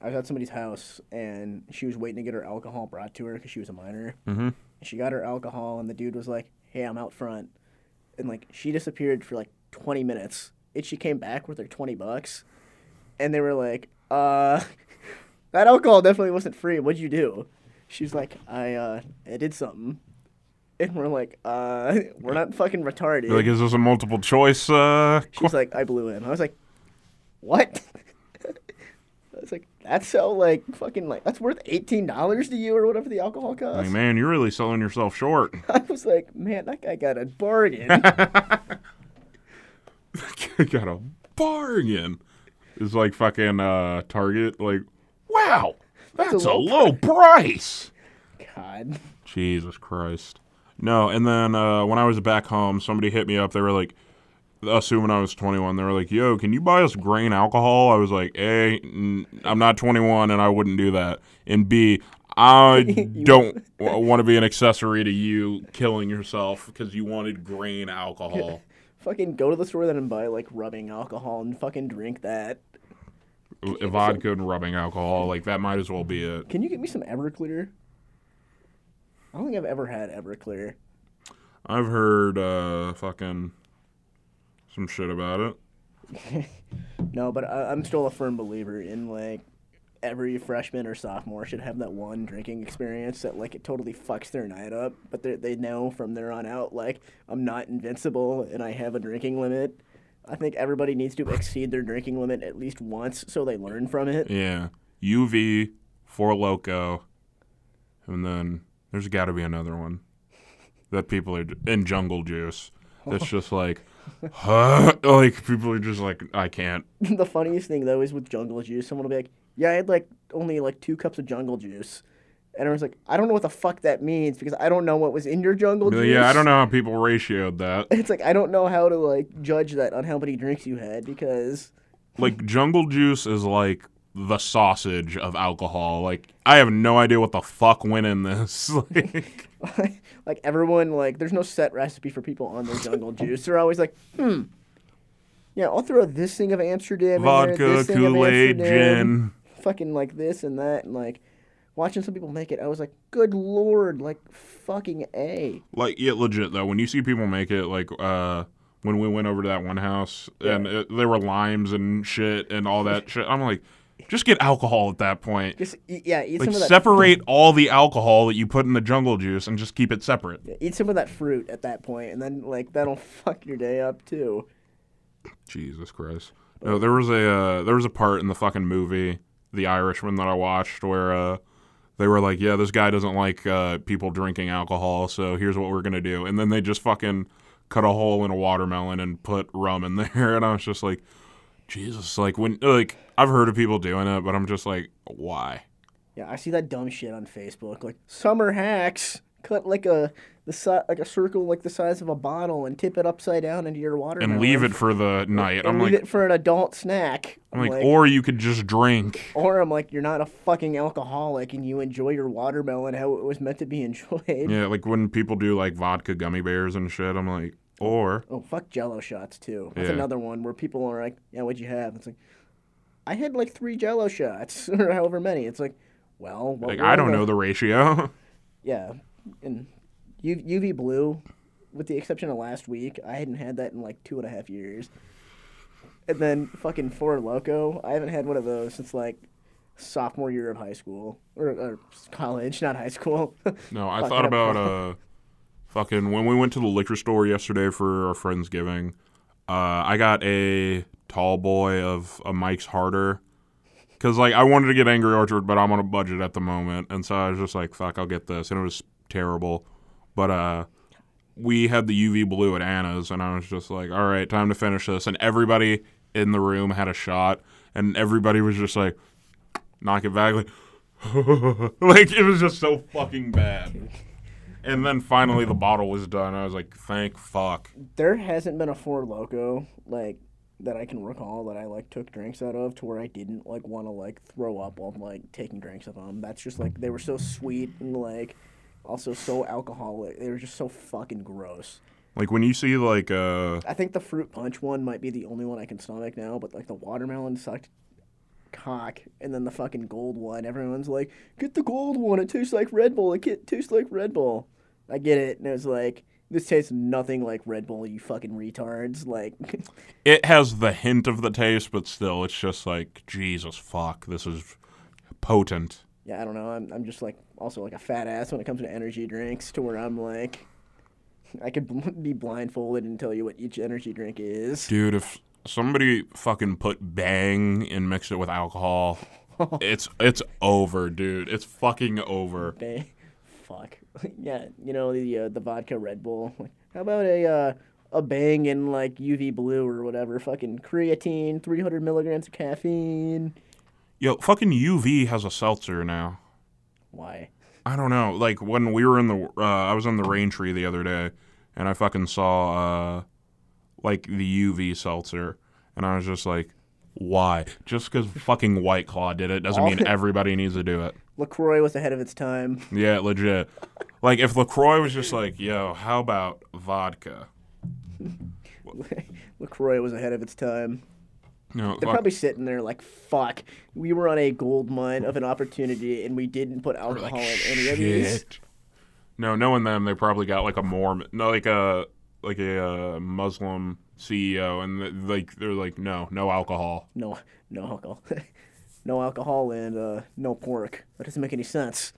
I was at somebody's house and she was waiting to get her alcohol brought to her because she was a minor. Mhm. She got her alcohol and the dude was like, "Hey, I'm out front," and like she disappeared for like 20 minutes. And she came back with her 20 bucks, and they were like, "Uh, [laughs] that alcohol definitely wasn't free. What'd you do?" She's like, "I uh, I did something." And we're like, uh, [laughs] we're not fucking retarded. Like, is this a multiple choice? Uh, She's like, I blew him. I was like, what? [laughs] I was like, that's so like fucking like that's worth eighteen dollars to you or whatever the alcohol costs. Like, man, you're really selling yourself short. I was like, man, that guy got a bargain. Got a bargain. It's like fucking uh, Target. Like, wow, that's, That's a a, low low price. God, Jesus Christ. No, and then uh, when I was back home, somebody hit me up. They were like, assuming I was 21, they were like, yo, can you buy us grain alcohol? I was like, A, n- I'm not 21 and I wouldn't do that. And B, I [laughs] don't w- want to be an accessory to you killing yourself because you wanted grain alcohol. [laughs] fucking go to the store then and buy like rubbing alcohol and fucking drink that. Vodka and rubbing alcohol, like that might as well be it. Can you get me some Everclear? I don't think I've ever had Everclear. I've heard uh, fucking some shit about it. [laughs] No, but I, I'm still a firm believer in like every freshman or sophomore should have that one drinking experience that like it totally fucks their night up, but they they know from there on out like I'm not invincible and I have a drinking limit. I think everybody needs to exceed their drinking limit at least once so they learn from it. Yeah. UV, Four Loco, and then there's got to be another one that people are in Jungle Juice. That's [laughs] just like, huh? [laughs] Like people are just like, I can't. the funniest thing though is with jungle juice, someone will be like, "Yeah, I had like only like two cups of jungle juice," And everyone's like, I don't know what the fuck that means because I don't know what was in your jungle juice. Yeah, I don't know how people ratioed that. [laughs] It's like I don't know how to like judge that on how many drinks you had because Like jungle juice is like the sausage of alcohol. Like I have no idea what the fuck went in this. [laughs] Like, [laughs] like everyone like there's no set recipe for people on their jungle juice. They're always like, hmm. Yeah, I'll throw this thing of Amsterdam, vodka, Kool Aid, gin. fucking like this and that, and like watching some people make it, I was like, good lord, like fucking a. Like yeah, legit though. When you see people make it, like uh, when we went over to that one house and it, there were limes and shit and all that [laughs] shit, I'm like, just get alcohol at that point. Just yeah, eat Like some of that. separate all the alcohol that you put in the jungle juice and just keep it separate. Eat some of that fruit at that point, and then like that'll [laughs] fuck your day up too. Jesus Christ. No, there was a uh, there was a part in the fucking movie, The Irishman, that I watched where uh, they were like, "Yeah, this guy doesn't like uh, people drinking alcohol, so here's what we're gonna do," and then they just fucking cut a hole in a watermelon and put rum in [laughs] there, and I was just like, Jesus, like when like I've heard of people doing it, but I'm just like, why? Yeah, I see that dumb shit on Facebook, like summer hacks. Cut like a the si- like a circle like the size of a bottle and tip it upside down into your water And leave it for the night. I'm leave like, it for an adult snack. I'm like, or you could just drink. or I'm like, you're not a fucking alcoholic and you enjoy your watermelon how it was meant to be [laughs] enjoyed. Yeah, like when people do like vodka gummy bears and shit, I'm like, or Oh fuck Jello shots too. That's Yeah. another one where people are like, yeah, what'd you have? It's like, I had like three Jello shots [laughs] or however many. It's like, well, like I don't the- know the ratio. [laughs] Yeah, and UV blue, with the exception of last week, I hadn't had that in like two and a half years. And then fucking Four Loco, I haven't had one of those since like sophomore year of high school or, or college, not high school. [laughs] No, I thought about uh, fucking when we went to the liquor store yesterday for our friendsgiving. Uh, I got a tall boy of a Mike's Harder because like I wanted to get Angry Orchard, but I'm on a budget at the moment, and so I was just like, fuck, I'll get this, and it was terrible. But uh, we had the UV blue at Anna's, and I was just like, all right, time to finish this, and everybody in the room had a shot, and everybody was just like, knock it back, like. [laughs] like it was just so fucking bad. And then finally the bottle was done. I was like, thank fuck. there hasn't been a Four Loco like that I can recall that I like took drinks out of to where I didn't like want to like throw up while like taking drinks of them. That's just like they were so sweet and like also so alcoholic. They were just so fucking gross. Like when you see like uh I think the fruit punch one might be the only one I can stomach now, but like the watermelon sucked cock, and then the fucking gold one. Everyone's like, "Get the gold one. It tastes like Red Bull. It tastes like Red Bull." I get it, and it was like, "This tastes nothing like Red Bull. You fucking retards!" Like, [laughs] it has the hint of the taste, but still it's just like, Jesus fuck, this is potent. Yeah, I don't know. I'm I'm just like also like a fat ass when it comes to energy drinks, to where I'm like. [laughs] I could be blindfolded and tell you what each energy drink is. Dude, if somebody fucking put bang and mixed it with alcohol, [laughs] it's it's over, dude. It's fucking over. Bang. Fuck. [laughs] yeah, you know the uh, the vodka Red Bull. How about a uh, a bang in like UV blue or whatever? Fucking creatine, 300 milligrams of caffeine. Yo, fucking UV has a seltzer now. Why? I don't know. Like when we were in the, uh, I was on the rain tree the other day, and I fucking saw uh, like the UV seltzer, and I was just like, why? Just because fucking White Claw did it doesn't mean [laughs] everybody needs to do it. Lacroix was ahead of its time. Yeah, legit. Like if Lacroix was just like, yo, how about vodka? [laughs] Lacroix was ahead of its time. No, They're fuck- probably sitting there like, "Fuck, we were on a gold mine of an opportunity, and we didn't put We're like, alcohol in any of these." No, knowing them, they probably got like a Mormon, no, like a like a uh, Muslim CEO, and th- like they're like, no, no alcohol. No, no alcohol, [laughs] no alcohol, and uh, no pork. That doesn't make any sense.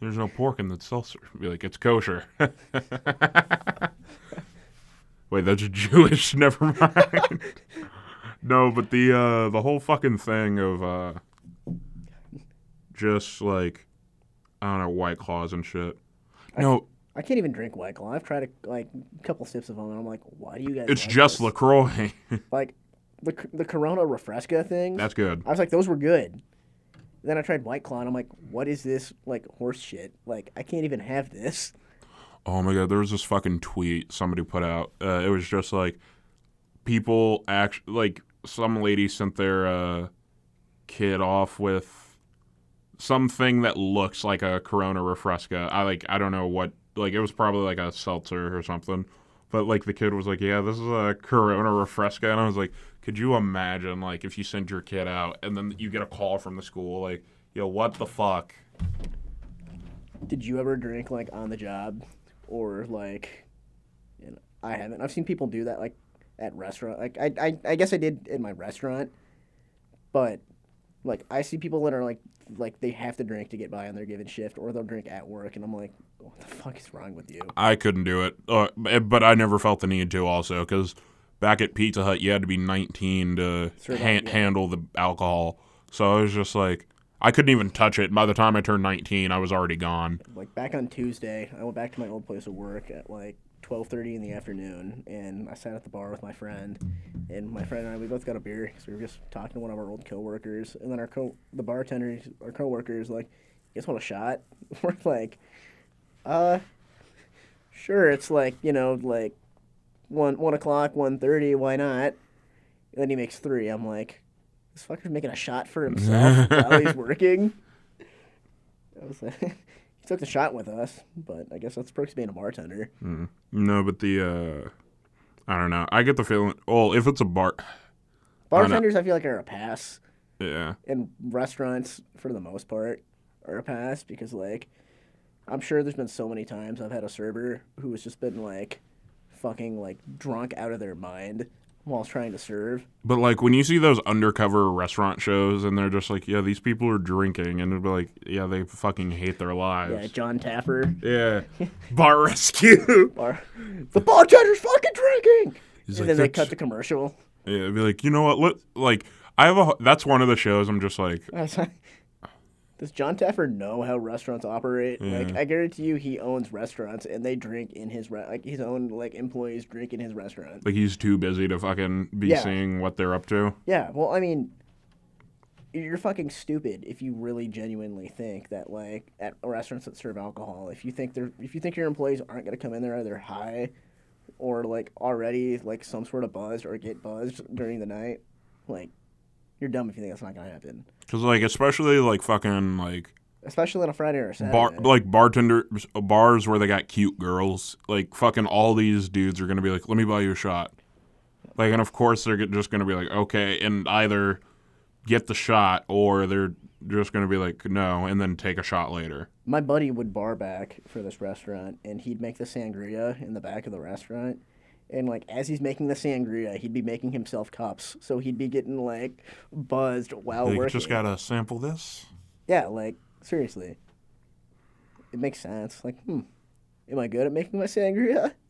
There's no pork in the seltzer. Be like, it's kosher. [laughs] Wait, that's Jewish. [laughs] Never mind. No, but the uh, the whole fucking thing of uh, just like I don't know white claws and shit. No, I can't even drink White Claw. I've tried a, like a couple sips of them, and I'm like, "Why do you guys?" it's like just this? Lacroix. [laughs] like the the Corona Refresca thing. that's good. I was like, those were good. Then I tried White Claw, and I'm like, what is this like horse shit? Like I can't even have this. Oh my god, there was this fucking tweet somebody put out. Uh, it was just like people act like some lady sent their uh, kid off with something that looks like a Corona Refresca. I like I don't know what like it was probably like a seltzer or something. But like the kid was like, "Yeah, this is a Corona Refresca," and I was like, "Could you imagine like if you send your kid out and then you get a call from the school like, yo, what the fuck?" Did you ever drink like on the job, or like? I haven't. I've seen people do that like at restaurant. Like I, I, I guess I did in my restaurant, but like I see people that are like like they have to drink to get by on their given shift, or they'll drink at work, and I'm like, what the fuck is wrong with you? I couldn't do it, uh, but I never felt the need to also because back at Pizza Hut you had to be 19 to yeah. handle the alcohol. So I was just like, I couldn't even touch it. By the time I turned 19, I was already gone. Like back on Tuesday, I went back to my old place of work at like twelve thirty in the afternoon, and I sat at the bar with my friend, and my friend and I we both got a beer because we were just talking to one of our old coworkers, and then our co the bartender, our coworker is like, "You guys want a shot?" [laughs] We're like, "Uh, sure." It's like you know like one one o'clock, one thirty. Why not? And then he makes three. I'm like, this fucker's making a shot for himself while he's [laughs] working. I was like, [laughs] took the shot with us, but I guess that's perks being a bartender. No, but the uh, I don't know. I get the feeling. Well, if it's a bar, Bartenders, I feel like are a pass, yeah, and restaurants, for the most part, are a pass because like, I'm sure there's been so many times I've had a server who has just been like, fucking like drunk out of their mind while trying to serve. but like when you see those undercover restaurant shows and they're just like, yeah, these people are drinking, and it'll be like, yeah, they fucking hate their lives. Yeah. John Taffer. Yeah, [laughs] bar rescue. Bar- the bartender's fucking drinking. He's and like, then they cut the commercial. Yeah, it'd be like, you know what? Let like I have a. That's one of the shows. I'm just like, I was like, Does John Taffer know how restaurants operate? Like, mm-hmm. I guarantee you, he owns restaurants, and they drink in his re- like his own like employees drink in his restaurant. like he's too busy to fucking be Yeah. seeing what they're up to. Yeah, well, I mean, you're fucking stupid if you really genuinely think that like at restaurants that serve alcohol, if you think they're if you think your employees aren't gonna come in there either high or like already like some sort of buzzed or get buzzed during the night, like you're dumb if you think that's not gonna happen. Cause like especially like fucking like Especially on a Friday or a Saturday. bar like bartender uh, bars where they got cute girls. Like fucking all these dudes are gonna be like, let me buy you a shot. Like and of course they're just gonna be like, okay, and either get the shot or they're just gonna be like, no, and then take a shot later. My buddy would bar back for this restaurant, and he'd make the sangria in the back of the restaurant. And like as he's making the sangria, he'd be making himself cups, so he'd be getting like buzzed while Like, working. just gotta sample this. Yeah, like seriously, it makes sense. Like, hmm, am I good at making my sangria? [laughs]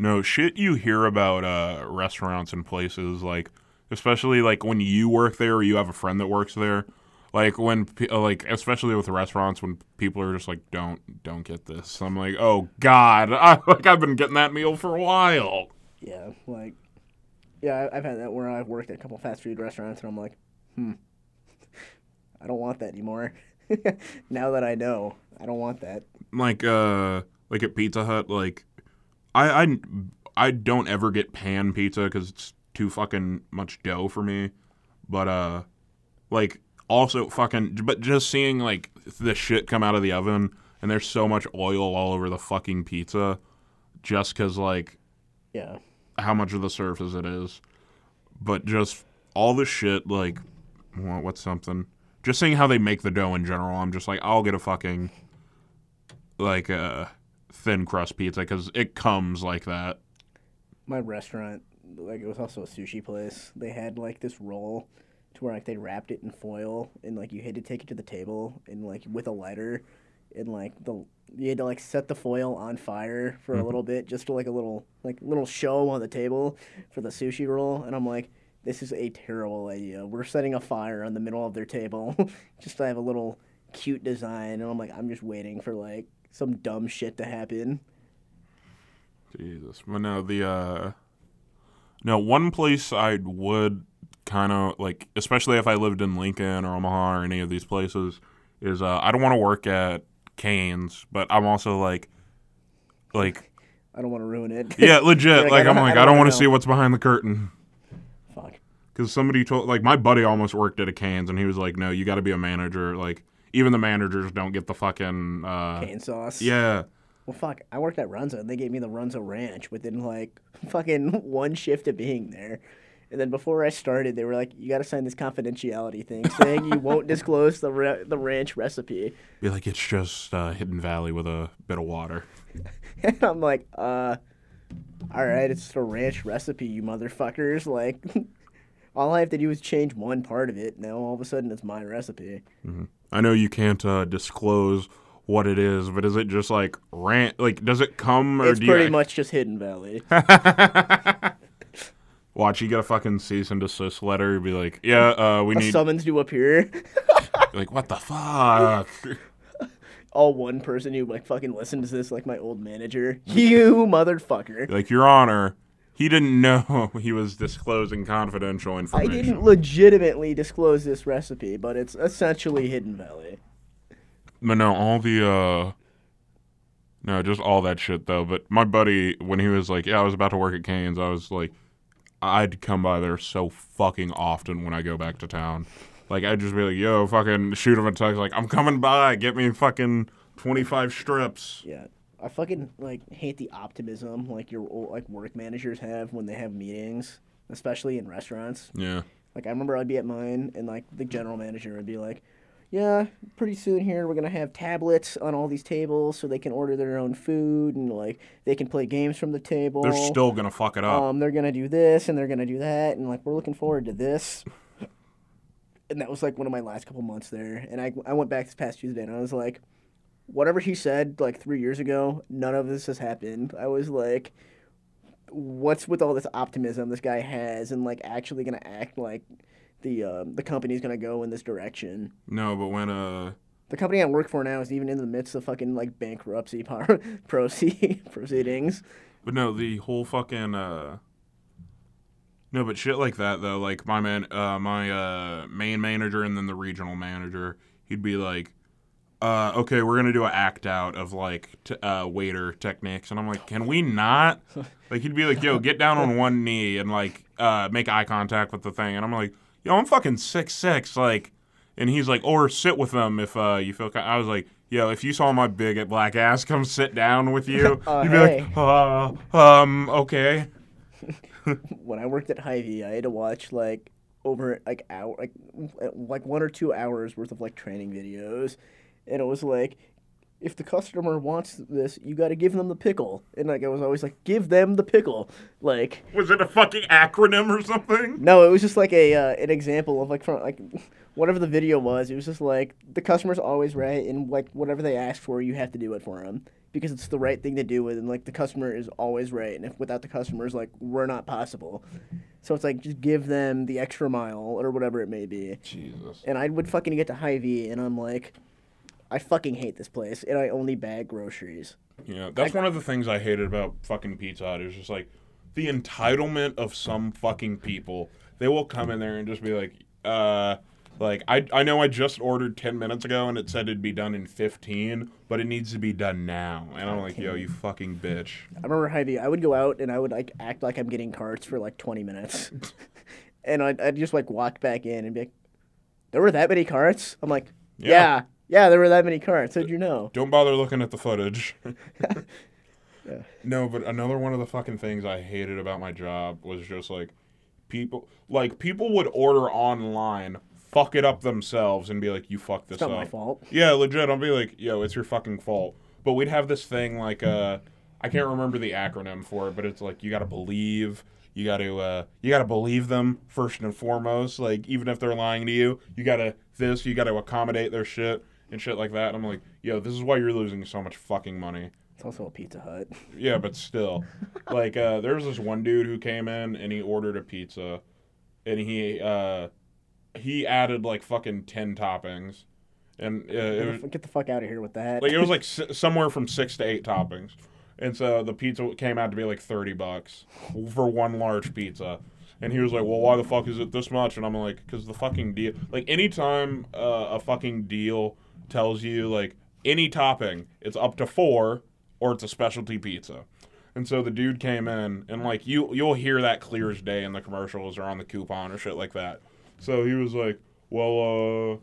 No shit you hear about uh, restaurants and places like especially like when you work there or you have a friend that works there like when uh, like especially with restaurants when people are just like don't don't get this. I'm like oh god. [laughs] I, like i've been getting that meal for a while. Yeah, like, yeah, I've had that where I've worked at a couple fast food restaurants, and I'm like, hmm, I don't want that anymore. [laughs] now that I know, I don't want that. like uh like at pizza hut like i i, I don't ever get pan pizza because it's too fucking much dough for me. But uh like also fucking but just seeing like the shit come out of the oven and there's so much oil all over the fucking pizza just because like Yeah. how much of the surface it is but just all the shit like what, what's something just seeing how they make the dough in general i'm just like i'll get a fucking like a thin crust pizza because it comes like that my restaurant, like it was also a sushi place. They had like this roll to where like they wrapped it in foil and like you had to take it to the table and like with a lighter and like the you had to like set the foil on fire for a little bit just to like a little like little show on the table for the sushi roll and I'm like this is a terrible idea. We're setting a fire on the middle of their table [laughs] just to have a little cute design and I'm like I'm just waiting for like some dumb shit to happen. jesus but no the uh no one place i would kind of like, especially if I lived in Lincoln or Omaha or any of these places, is uh, I don't want to work at Canes, but I'm also like, like, [laughs] I don't want to ruin it. yeah, legit. [laughs] Like, like, I'm like, I don't don't want to see what's behind the curtain. Fuck. Because somebody told, like, my buddy almost worked at a Canes, and he was like, no, you got to be a manager. Like, even the managers don't get the fucking, uh, Cane sauce. yeah. Well, fuck. I worked at Runza, and they gave me the Runza Ranch within like [laughs] fucking one shift of being there. And then before I started, they were like, "You got to sign this confidentiality thing saying you won't [laughs] disclose the ra- the ranch recipe." Be like, it's just uh, Hidden Valley with a bit of water. [laughs] And I'm like, "Uh, all right, it's a ranch recipe, you motherfuckers." Like, [laughs] all I have to do is change one part of it. Now all of a sudden, it's my recipe. I know you can't uh, disclose what it is, but is it just like rant? Like, does it come or It's pretty much just Hidden Valley. Watch? You get a fucking cease and desist letter. You'd be like, yeah, uh, we A need. summons to appear. [laughs] like, what the fuck? [laughs] all one person who like fucking listens to this, like my old manager. You motherfucker. like, Your Honor, he didn't know [laughs] he was disclosing confidential information. I didn't legitimately disclose this recipe, but it's essentially Hidden Valley. But no, all the uh no, just all that shit though. But my buddy, when he was like, "Yeah, I was about to work at Canes," I was like, I'd come by there so fucking often when I go back to town. Like I'd just be like, "Yo, fucking shoot him a text like, I'm coming by. Get me fucking twenty five strips." Yeah. I fucking like hate the optimism like your old, like work managers have when they have meetings, especially in restaurants. Yeah, Like I remember I'd be at mine and like the general manager would be like, "Yeah, pretty soon here we're gonna have tablets on all these tables so they can order their own food and like they can play games from the table." they're still gonna fuck it up. um, they're gonna do this and they're gonna do that, and like we're looking forward to this. [laughs] And that was like one of my last couple months there. And I, I went back this past Tuesday and I was like, whatever he said like three years ago, none of this has happened. I was like, what's with all this optimism this guy has and like actually gonna act like the um, the company's gonna go in this direction. no, but when uh The company I work for now is even in the midst of fucking like bankruptcy par- [laughs] proceed- [laughs] proceedings. But no, the whole fucking uh No, but shit like that though, like my man uh my uh main manager and then the regional manager, he'd be like uh okay, we're going to do an act out of like t- uh waiter techniques and I'm like, "Can we not?" [laughs] Like he'd be like, "Yo, get down on one knee and like uh make eye contact with the thing." And I'm like, "Yo, I'm fucking six six, like and he's like, "Or sit with them if uh you feel ki-. I was like, Yo, if you saw my big black ass come sit down with you, Uh, [laughs] you'd be hey. like, uh, um, okay. [laughs] when I worked at Hy-Vee, I had to watch like over like hour like like one or two hours worth of like training videos, and it was like, if the customer wants this, you got to give them the pickle, and like I was always like, give them the pickle, like Was it a fucking acronym or something? no, it was just like a uh, an example of like from like [laughs] whatever the video was. It was just like the customer's always right, and like whatever they ask for, you have to do it for them because it's the right thing to do. with, And like the customer is always right, and if without the customers, like we're not possible. So it's like just give them the extra mile or whatever it may be. Jesus. And I would fucking get to Hy-Vee, and I'm like, I fucking hate this place, and I only bag groceries. Yeah, that's one of the things I hated about fucking Pizza Hut is just like the entitlement of some fucking people. They will come in there and just be like, uh, like I I know I just ordered ten minutes ago and it said it'd be done in fifteen, but it needs to be done now. And I'm like, yo, you fucking bitch. I remember Hy-Vee. I would go out and I would like act like I'm getting carts for like 20 minutes, [laughs] and I'd, I'd just like walk back in and be like, "There were that many carts." I'm like, Yeah. "Yeah, yeah, there were that many carts." How'd you know? Don't bother looking at the footage. Yeah. [laughs] [laughs] No, but another one of the fucking things I hated about my job was just like people like people would order online, fuck it up themselves and be like, You fucked this It's not up. my fault. Yeah, legit. I'll be like, yo, it's your fucking fault. But we'd have this thing like uh I can't remember the acronym for it, but it's like you gotta believe you gotta uh you gotta believe them first and foremost. Like even if they're lying to you, you gotta this, you gotta accommodate their shit and shit like that. And I'm like, yo, this is why you're losing so much fucking money. It's also a Pizza Hut. Yeah, but [laughs] still. like uh there was this one dude who came in and he ordered a pizza and he uh he added like fucking 10 toppings. And uh, it was, Get the- Get fuck out of here with that. like it was like [laughs] s- somewhere from 6 to 8 toppings. And so the pizza came out to be like 30 bucks for one large pizza. And he was like, "Well, why the fuck is it this much?" And I'm like, "Cause the fucking deal. Like anytime uh, a fucking deal tells you like any topping, it's up to four, or it's a specialty pizza." And so the dude came in, and like you, you'll hear that clear as day in the commercials or on the coupon or shit like that. So he was like, "Well, uh,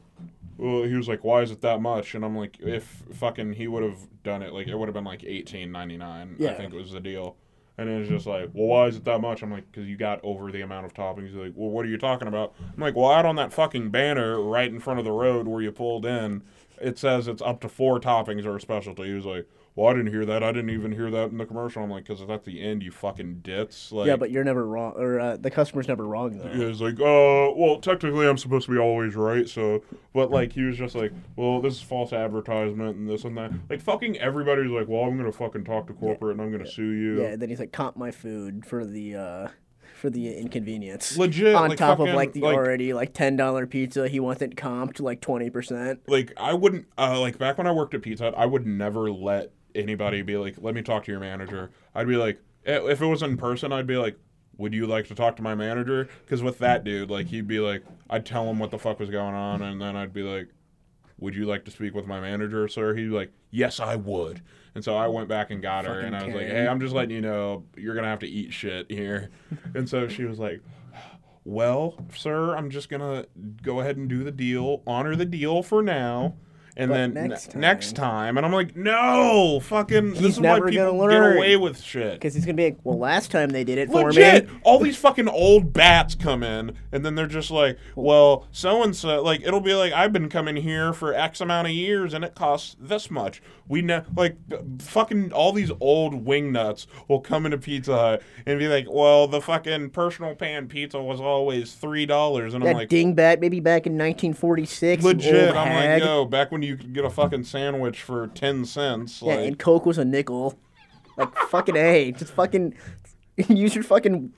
well," he was like, "Why is it that much?" And I'm like, "If fucking he would have done it, like it would have been like eighteen ninety nine. I Yeah. think it was the deal." And it was just like, "Well, why is it that much?" I'm like, "Cause you got over the amount of toppings." He's like, "Well, what are you talking about?" I'm like, "Well, out on that fucking banner right in front of the road where you pulled in, it says it's up to four toppings or a specialty." He was like. Well, I didn't hear that. I didn't even hear that in the commercial. I'm like, because it's at the end, you fucking dits." Like, yeah, but you're never wrong, or uh, the customer's never wrong though. he was like, uh, well, technically I'm supposed to be always right, so, but like, he was just like, well, this is false advertisement and this and that. Like, fucking everybody's like, well, I'm gonna fucking talk to corporate and I'm gonna sue you. Yeah, and then he's like, comp my food for the uh, for the inconvenience. Legit, On like, top of like the like- already like ten dollar pizza, he wants it comped like twenty percent. Like, I wouldn't, uh, like, back when I worked at Pizza Hut, I would never let anybody be like, let me talk to your manager. I'd be like, if it was in person, I'd be like, would you like to talk to my manager? Because with that dude, like, he'd be like, I'd tell him what the fuck was going on, and then I'd be like, would you like to speak with my manager, sir? He'd be like, yes, I would. And so I went back and got her, Fucking and I was like, Karen. hey, I'm just letting you know you're gonna have to eat shit here. [laughs] and so she was like, well, sir, I'm just gonna go ahead and do the deal, honor the deal for now. And But then next ne- time- next time, and I'm like, no, fucking, this He's is never why people gonna get learn. away with shit. Because he's gonna be like, well, last time they did it for Legit, me. all these fucking old bats come in, and then they're just like, "Well, so and so." Like it'll be like, "I've been coming here for X amount of years, and it costs this much." We know, like, fucking all these old wing nuts will come into Pizza Hut and be like, "Well, the fucking personal pan pizza was always three dollars," and I'm That like, dingbat, maybe back in 1946. "Legit." I'm hag. like, "Yo, back when you could get a fucking sandwich for ten cents, Yeah, like." and Coke was a nickel. Like fucking a, just fucking [laughs] use your fucking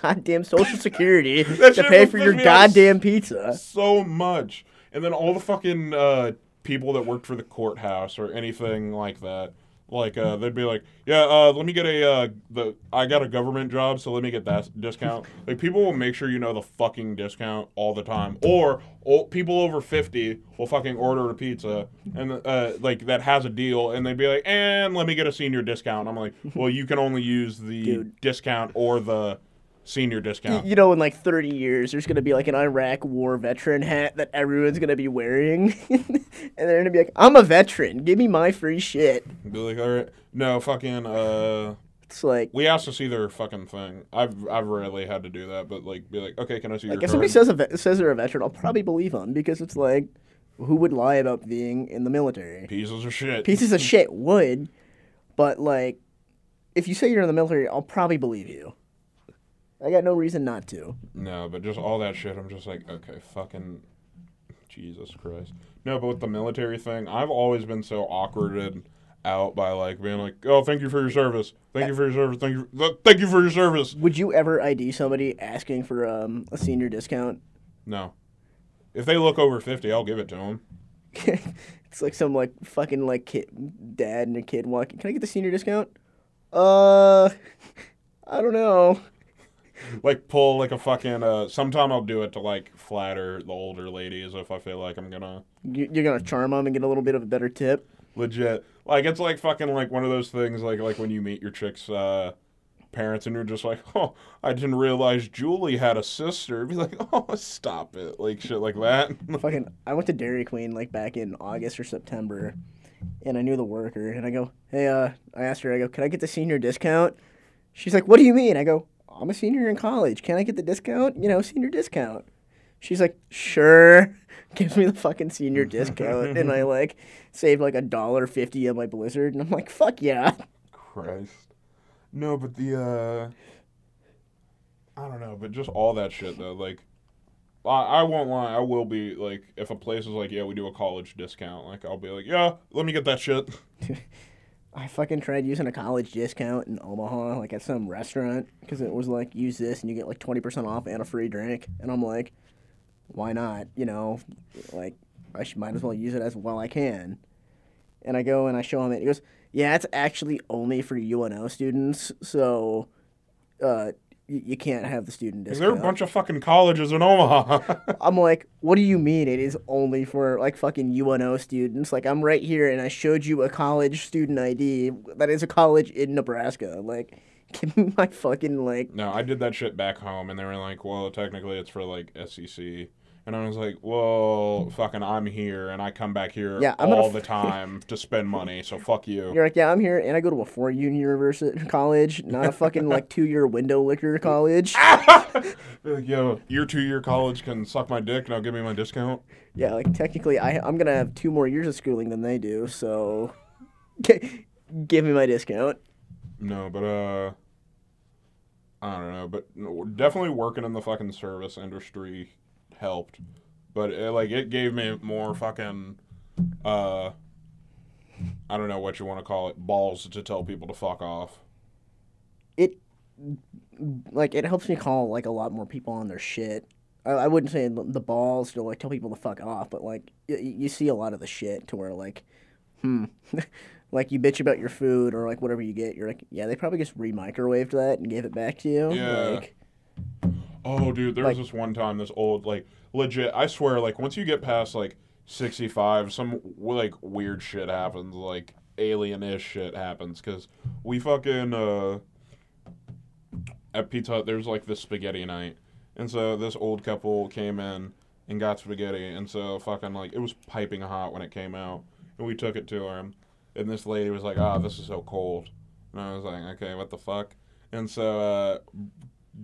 goddamn social security [laughs] to pay for your goddamn pizza. so much. And then all the fucking uh, people that worked for the courthouse or anything like that, like uh, they'd be like, "Yeah, uh, let me get a uh, the I got a government job, so let me get that discount." [laughs] Like people will make sure you know the fucking discount all the time, or old, people over fifty will fucking order a pizza and uh, like that has a deal, and they'd be like, "And let me get a senior discount." I'm like, "Well, you can only use the Dude. discount or the senior discount." You know, in like 30 years, there's gonna be like an Iraq War veteran hat that everyone's gonna be wearing, [laughs] and they're gonna be like, "I'm a veteran. Give me my free shit." Be like, all right, no, fucking, uh, It's like, we asked to see their fucking thing. I've I've rarely had to do that, but like, be like, okay, can I see like your if somebody card? says a ve- says they're a veteran, I'll probably believe them because it's like, who would lie about being in the military? Pieces of shit. Pieces of shit would, but like, if you say you're in the military, I'll probably believe you. I got no reason not to. No, but just all that shit. I'm just like, okay, fucking, Jesus Christ. No, but with the military thing, I've always been so awkwarded out by like being like, oh, thank you for your service, thank you for your service, thank you, th- thank you for your service. Would you ever ID somebody asking for um, a senior discount? No, if they look over fifty, I'll give it to them. [laughs] it's like some like fucking like kid, dad and a kid walking. Can I get the senior discount? Uh, [laughs] I don't know. Like pull like a fucking. Uh, sometime I'll do it to like flatter the older ladies if I feel like I'm gonna. You- You're gonna charm them and get a little bit of a better tip. legit like it's like fucking like one of those things like like when you meet your chick's uh parents and you're just like oh i didn't realize julie had a sister be like [laughs] oh stop it like shit like that [laughs] fucking I went to Dairy Queen like back in August or September and I knew the worker and I go, Hey, uh I asked her, I go, Can I get the senior discount? She's like, What do you mean? I go, I'm a senior in college. Can I get the discount? You know, senior discount. She's like, Sure. [laughs] Gives me the fucking senior discount and I [laughs] like save like a dollar fifty on my blizzard and I'm like, fuck yeah. christ no but the uh i don't know but just all that shit though like I, I won't lie. I will be like, if a place is like, yeah, we do a college discount, like I'll be like, yeah, let me get that shit. [laughs] I fucking tried using a college discount in Omaha, like at some restaurant, because it was like use this and you get like twenty percent off and a free drink, and I'm like, why not? You know, like I should might as well use it as well I can. And I go and I show him it. He goes, yeah, it's actually only for UNO students, so uh, you, you can't have the student There are discount. a bunch of fucking colleges in Omaha. [laughs] I'm like, what do you mean it is only for like fucking UNO students? Like I'm right here and I showed you a college student ID that is a college in Nebraska. Like, [laughs] give me my fucking like. no, I did that shit back home, and they were like, "Well, technically, it's for like SEC." And I was like, "Well, fucking, I'm here, and I come back here Yeah, all f- the [laughs] time to spend money. So fuck you." You're like, yeah, I'm here and I go to a four year university [laughs] college, not a fucking like [laughs] two year window liquor college. Like, Yo, year two year college can suck my dick, and I'll give me my discount. Yeah, like technically, I I'm gonna have two more years of schooling than they do, so give me my discount. No, but uh, I don't know, but definitely working in the fucking service industry helped. But it, like, it gave me more fucking, uh, I don't know what you want to call it, balls to tell people to fuck off. It like it helps me call like a lot more people on their shit. I, I wouldn't say the balls to like tell people to fuck off, but like y- y- you see a lot of the shit to where like, hmm, [laughs] like you bitch about your food or like whatever you get, you're like, yeah, they probably just re-microwaved that and gave it back to you. Yeah. Like, Oh, dude, there Like- was this one time, this old, like, legit, I swear, like, once you get past, like, 65, some, like, weird shit happens, like, alien-ish shit happens, because we fucking, uh, at Pizza Hut, there's, like, this spaghetti night, and so this old couple came in and got spaghetti, and so fucking, like, it was piping hot when it came out, and we took it to him, and this lady was like, ah, this is so cold, and I was like, okay, what the fuck? And so, uh,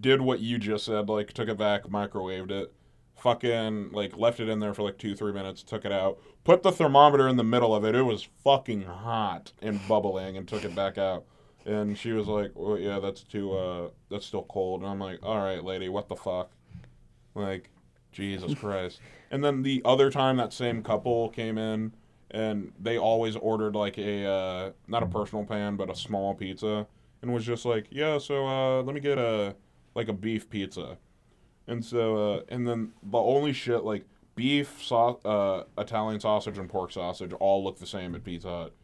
did what you just said, like took it back, microwaved it, fucking like left it in there for like two, three minutes, took it out, put the thermometer in the middle of it. It was fucking hot and bubbling, and took it back out. And she was like, well, "Yeah, that's too, uh, that's still cold." And I'm like, "All right, lady, what the fuck?" Like, Jesus [laughs] Christ. And then the other time that same couple came in, and they always ordered like a, uh, not a personal pan, but a small pizza, and was just like, "Yeah, so uh, let me get a." like a beef pizza. And so, uh, and then the only shit like beef, sau- uh, Italian sausage, and pork sausage all look the same at Pizza Hut.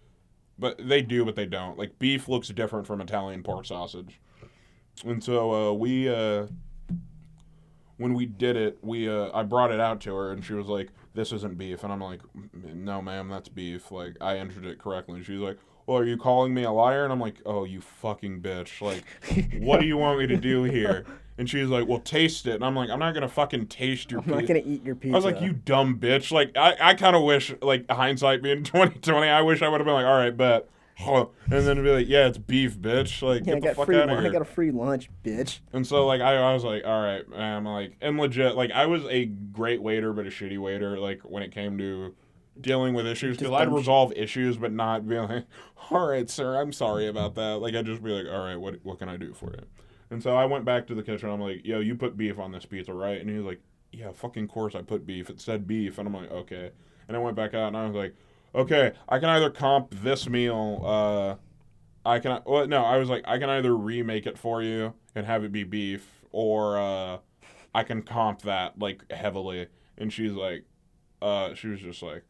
But they do, but they don't. Like beef looks different from Italian pork sausage. And so uh, we, uh, when we did it, we uh, I brought it out to her, and she was like, "This isn't beef," and I'm like, "No, ma'am, that's beef." Like I entered it correctly, and she's like, "Well, are you calling me a liar?" And I'm like, "Oh, you fucking bitch! Like, what do you want me to do [laughs] here?" And she's like, "Well, taste it." And I'm like, "I'm not gonna fucking taste your I'm not gonna eat your pizza. I was like, "You dumb bitch!" Like, I, I kind of wish, like, hindsight being [laughs] 2020, I wish I would have been like, "All right, bet," and then be like, "Yeah, it's beef, bitch!" Like, Yeah, I get the got fuck free. out of here. I got a free lunch, bitch. And so like I, I was like, all right, man, like and legit, like I was a great waiter but a shitty waiter. Like when it came to dealing with issues, because I'd resolve issues but not be like, [laughs] all right, sir, I'm sorry about that. Like I'd just be like, all right, what what can I do for you? And so I went back to the kitchen. I'm like, yo, you put beef on this pizza, right? And he was like, yeah, fucking course I put beef. It said beef, and I'm like, okay. And I went back out and I was like, okay, I can either comp this meal. uh I can well no, I was like I can either remake it for you and have it be beef or uh I can comp that like heavily and she's like uh she was just like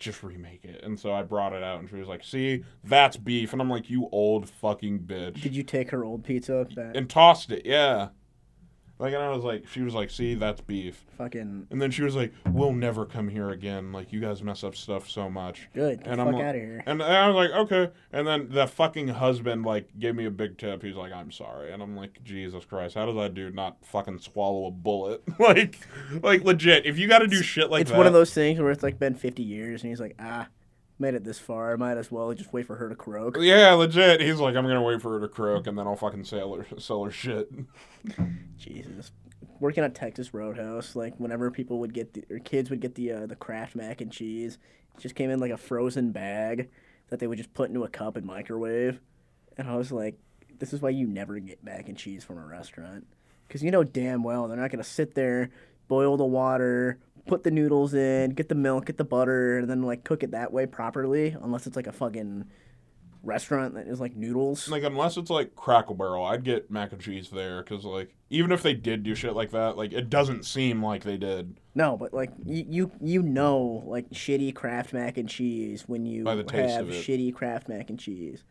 just remake it. And so I brought it out and she was like, "See, that's beef." And I'm like, "You old fucking bitch." Did you take her old pizza back? and tossed it. Yeah. Like and I was like she was like, "See, that's beef." Fucking And then she was like, "We'll never come here again. Like you guys mess up stuff so much." good. Get And the I'm fuck like- out of here. And I was like, okay. And then the fucking husband like gave me a big tip. He's like, I'm sorry. And I'm like, Jesus Christ, how does that dude not fucking swallow a bullet? [laughs] like, like legit. If you got to do shit like it's that, It's one of those things where it's like been 50 years, and he's like, ah, made it this far. I might as well just wait for her to croak. Yeah, legit. He's like, I'm gonna wait for her to croak, and then I'll fucking sell her, sell her shit. [laughs] Jesus. Working at Texas Roadhouse, like whenever people would get the, or kids would get the uh, the Kraft mac and cheese, it just came in like a frozen bag that they would just put into a cup and microwave. And I was like, this is why you never get mac and cheese from a restaurant. Because you know damn well they're not going to sit there, boil the water, put the noodles in, get the milk, get the butter, and then like cook it that way properly, unless it's like a fucking restaurant that is like noodles. Like, unless it's like Cracker Barrel, I'd get mac and cheese there, because like, even if they did do shit like that, like, it doesn't seem like they did. No, but like you, you you know like shitty Kraft mac and cheese when you By the taste have shitty Kraft mac and cheese.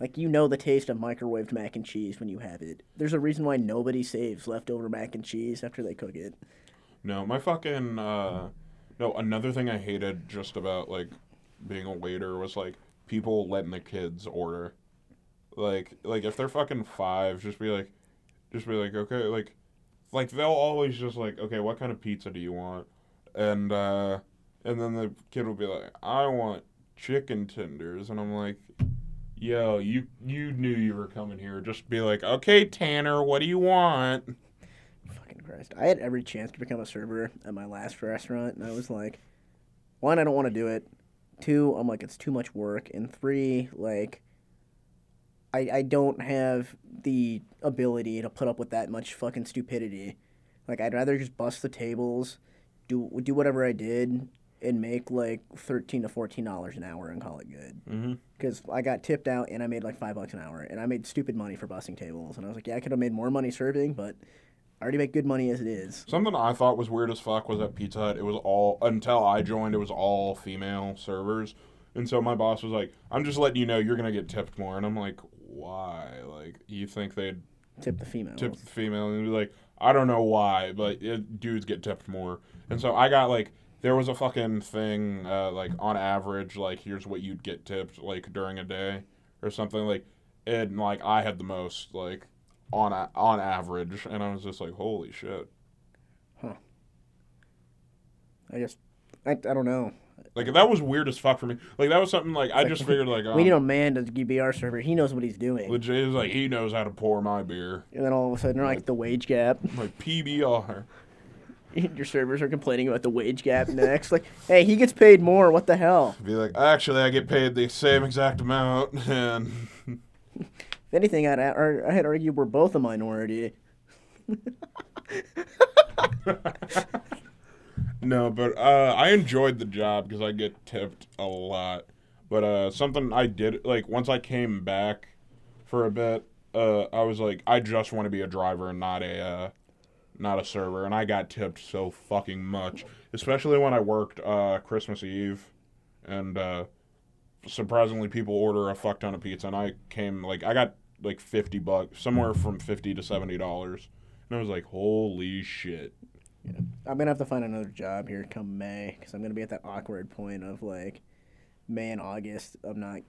Like you know the taste of microwaved mac and cheese when you have it. There's a reason why nobody saves leftover mac and cheese after they cook it. No, my fucking uh no, another thing I hated just about like being a waiter was like people letting the kids order. Like like if they're fucking 5, just be like just be like, "Okay, like like they'll always just like, "Okay, what kind of pizza do you want?" And uh and then the kid will be like, "I want chicken tenders." And I'm like, "Yo, you you knew you were coming here. Just be like, "Okay, Tanner, what do you want?" Christ. I had every chance to become a server at my last restaurant, and I was like, one, I don't want to do it. Two, I'm like, it's too much work. And three, like, I, I don't have the ability to put up with that much fucking stupidity. Like, I'd rather just bust the tables, do do whatever I did, and make like thirteen to fourteen dollars an hour and call it good. Mm-hmm. Because I got tipped out and I made like five bucks an hour, and I made stupid money for busting tables. And I was like, yeah, I could have made more money serving, but I already make good money as it is. Something I thought was weird as fuck was at Pizza Hut. It was all until I joined. It was all female servers, and so my boss was like, "I'm just letting you know you're gonna get tipped more." And I'm like, "Why? Like, you think they'd Tip the female? tip the female?" And be like, "I don't know why, but it, dudes get tipped more." And so I got like, there was a fucking thing uh, like on average, like here's what you'd get tipped like during a day or something like, and like I had the most like on a, on average, and I was just like, "Holy shit." Huh. I just, I, I don't know. Like that was weird as fuck for me. Like that was something like I just figured like [laughs] we need um, a man to be our server. He knows what he's doing. legit is like he knows how to pour my beer. And then all of a sudden, they're like the wage gap. [laughs] Like PBR. [laughs] Your servers are complaining about the wage gap next. Like, hey, he gets paid more. What the hell? Be like, actually, I get paid the same exact amount, and If anything, I'd, I'd we're both a minority. [laughs] no, but uh, I enjoyed the job because I get tipped a lot. But uh, something I did like once I came back for a bit, uh, I was like, I just want to be a driver and not a uh, not a server, and I got tipped so fucking much, especially when I worked uh, Christmas Eve, and uh, surprisingly, people order a fuck ton of pizza, and I came like I got like fifty bucks, somewhere from fifty to seventy dollars, and I was like, holy shit. Yeah. I'm gonna have to find another job here come May because I'm gonna be at that awkward point of like May and August. I'm not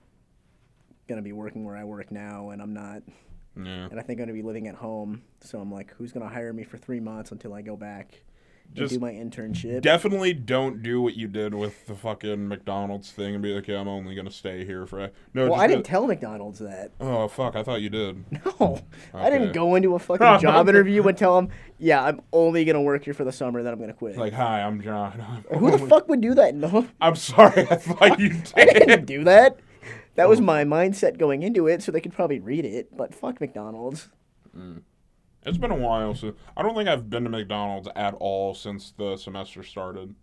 gonna be working where I work now, and I'm not, Yeah. and I think I'm gonna be living at home. So I'm like, who's gonna hire me for three months until I go back Just do my internship? Definitely don't do what you did with the fucking McDonald's thing and be like, yeah, I'm only gonna stay here for. A... No, well, I didn't tell McDonald's that. Oh fuck! I thought you did. [laughs] No, I didn't go into a fucking job [laughs] interview and tell them, yeah, I'm only gonna work here for the summer, then I'm gonna quit. Like, hi, I'm John. [laughs] Who the fuck would do that? No, I'm sorry. I thought you I didn't do that. That was oh. my mindset going into it, so they could probably read it. But fuck McDonald's. Mm. It's been a while, so I don't think I've been to McDonald's at all since the semester started.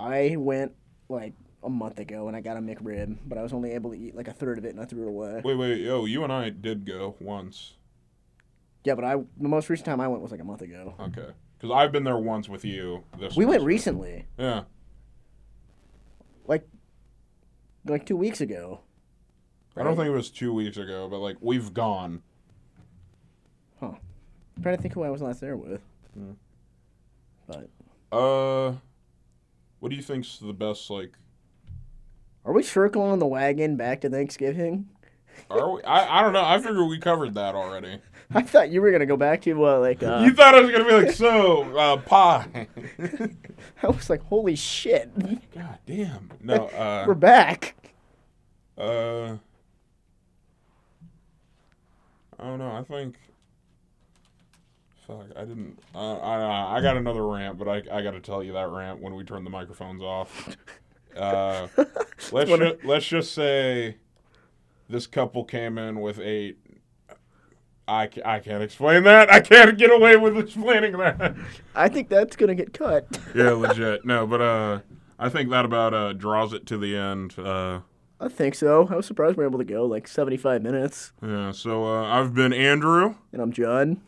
I went like a month ago and I got a McRib, but I was only able to eat like a third of it and I threw it away. Wait, wait, yo, you and I did go once. Yeah, but I the most recent time I went was like a month ago. Okay, because I've been there once with you. This We went semester. recently, Yeah. like like two weeks ago. I don't think it was two weeks ago, but like we've gone. I'm trying to think who I was last there with. Hmm. But Uh, what do you think's the best like? are we circling the wagon back to Thanksgiving? Are we? I, I don't know. I figured we covered that already. [laughs] I thought you were gonna go back to uh, like uh, you thought I was gonna be like, so uh, pie. [laughs] I was like, holy shit, God damn. No. [laughs] Uh. we're back. Uh. I don't know. I think. Fuck. I didn't. Uh, I I got another rant, but I I got to tell you that rant when we turn the microphones off. [laughs] Uh, let's ju- let's just say, this couple came in with a. I, ca- I can't explain that. I can't get away with explaining that. I think that's gonna get cut. [laughs] yeah, legit. No, but uh, I think that about uh draws it to the end. Uh, I think so. I was surprised we were able to go like 75 minutes. yeah. So uh, I've been Andrew. And I'm John.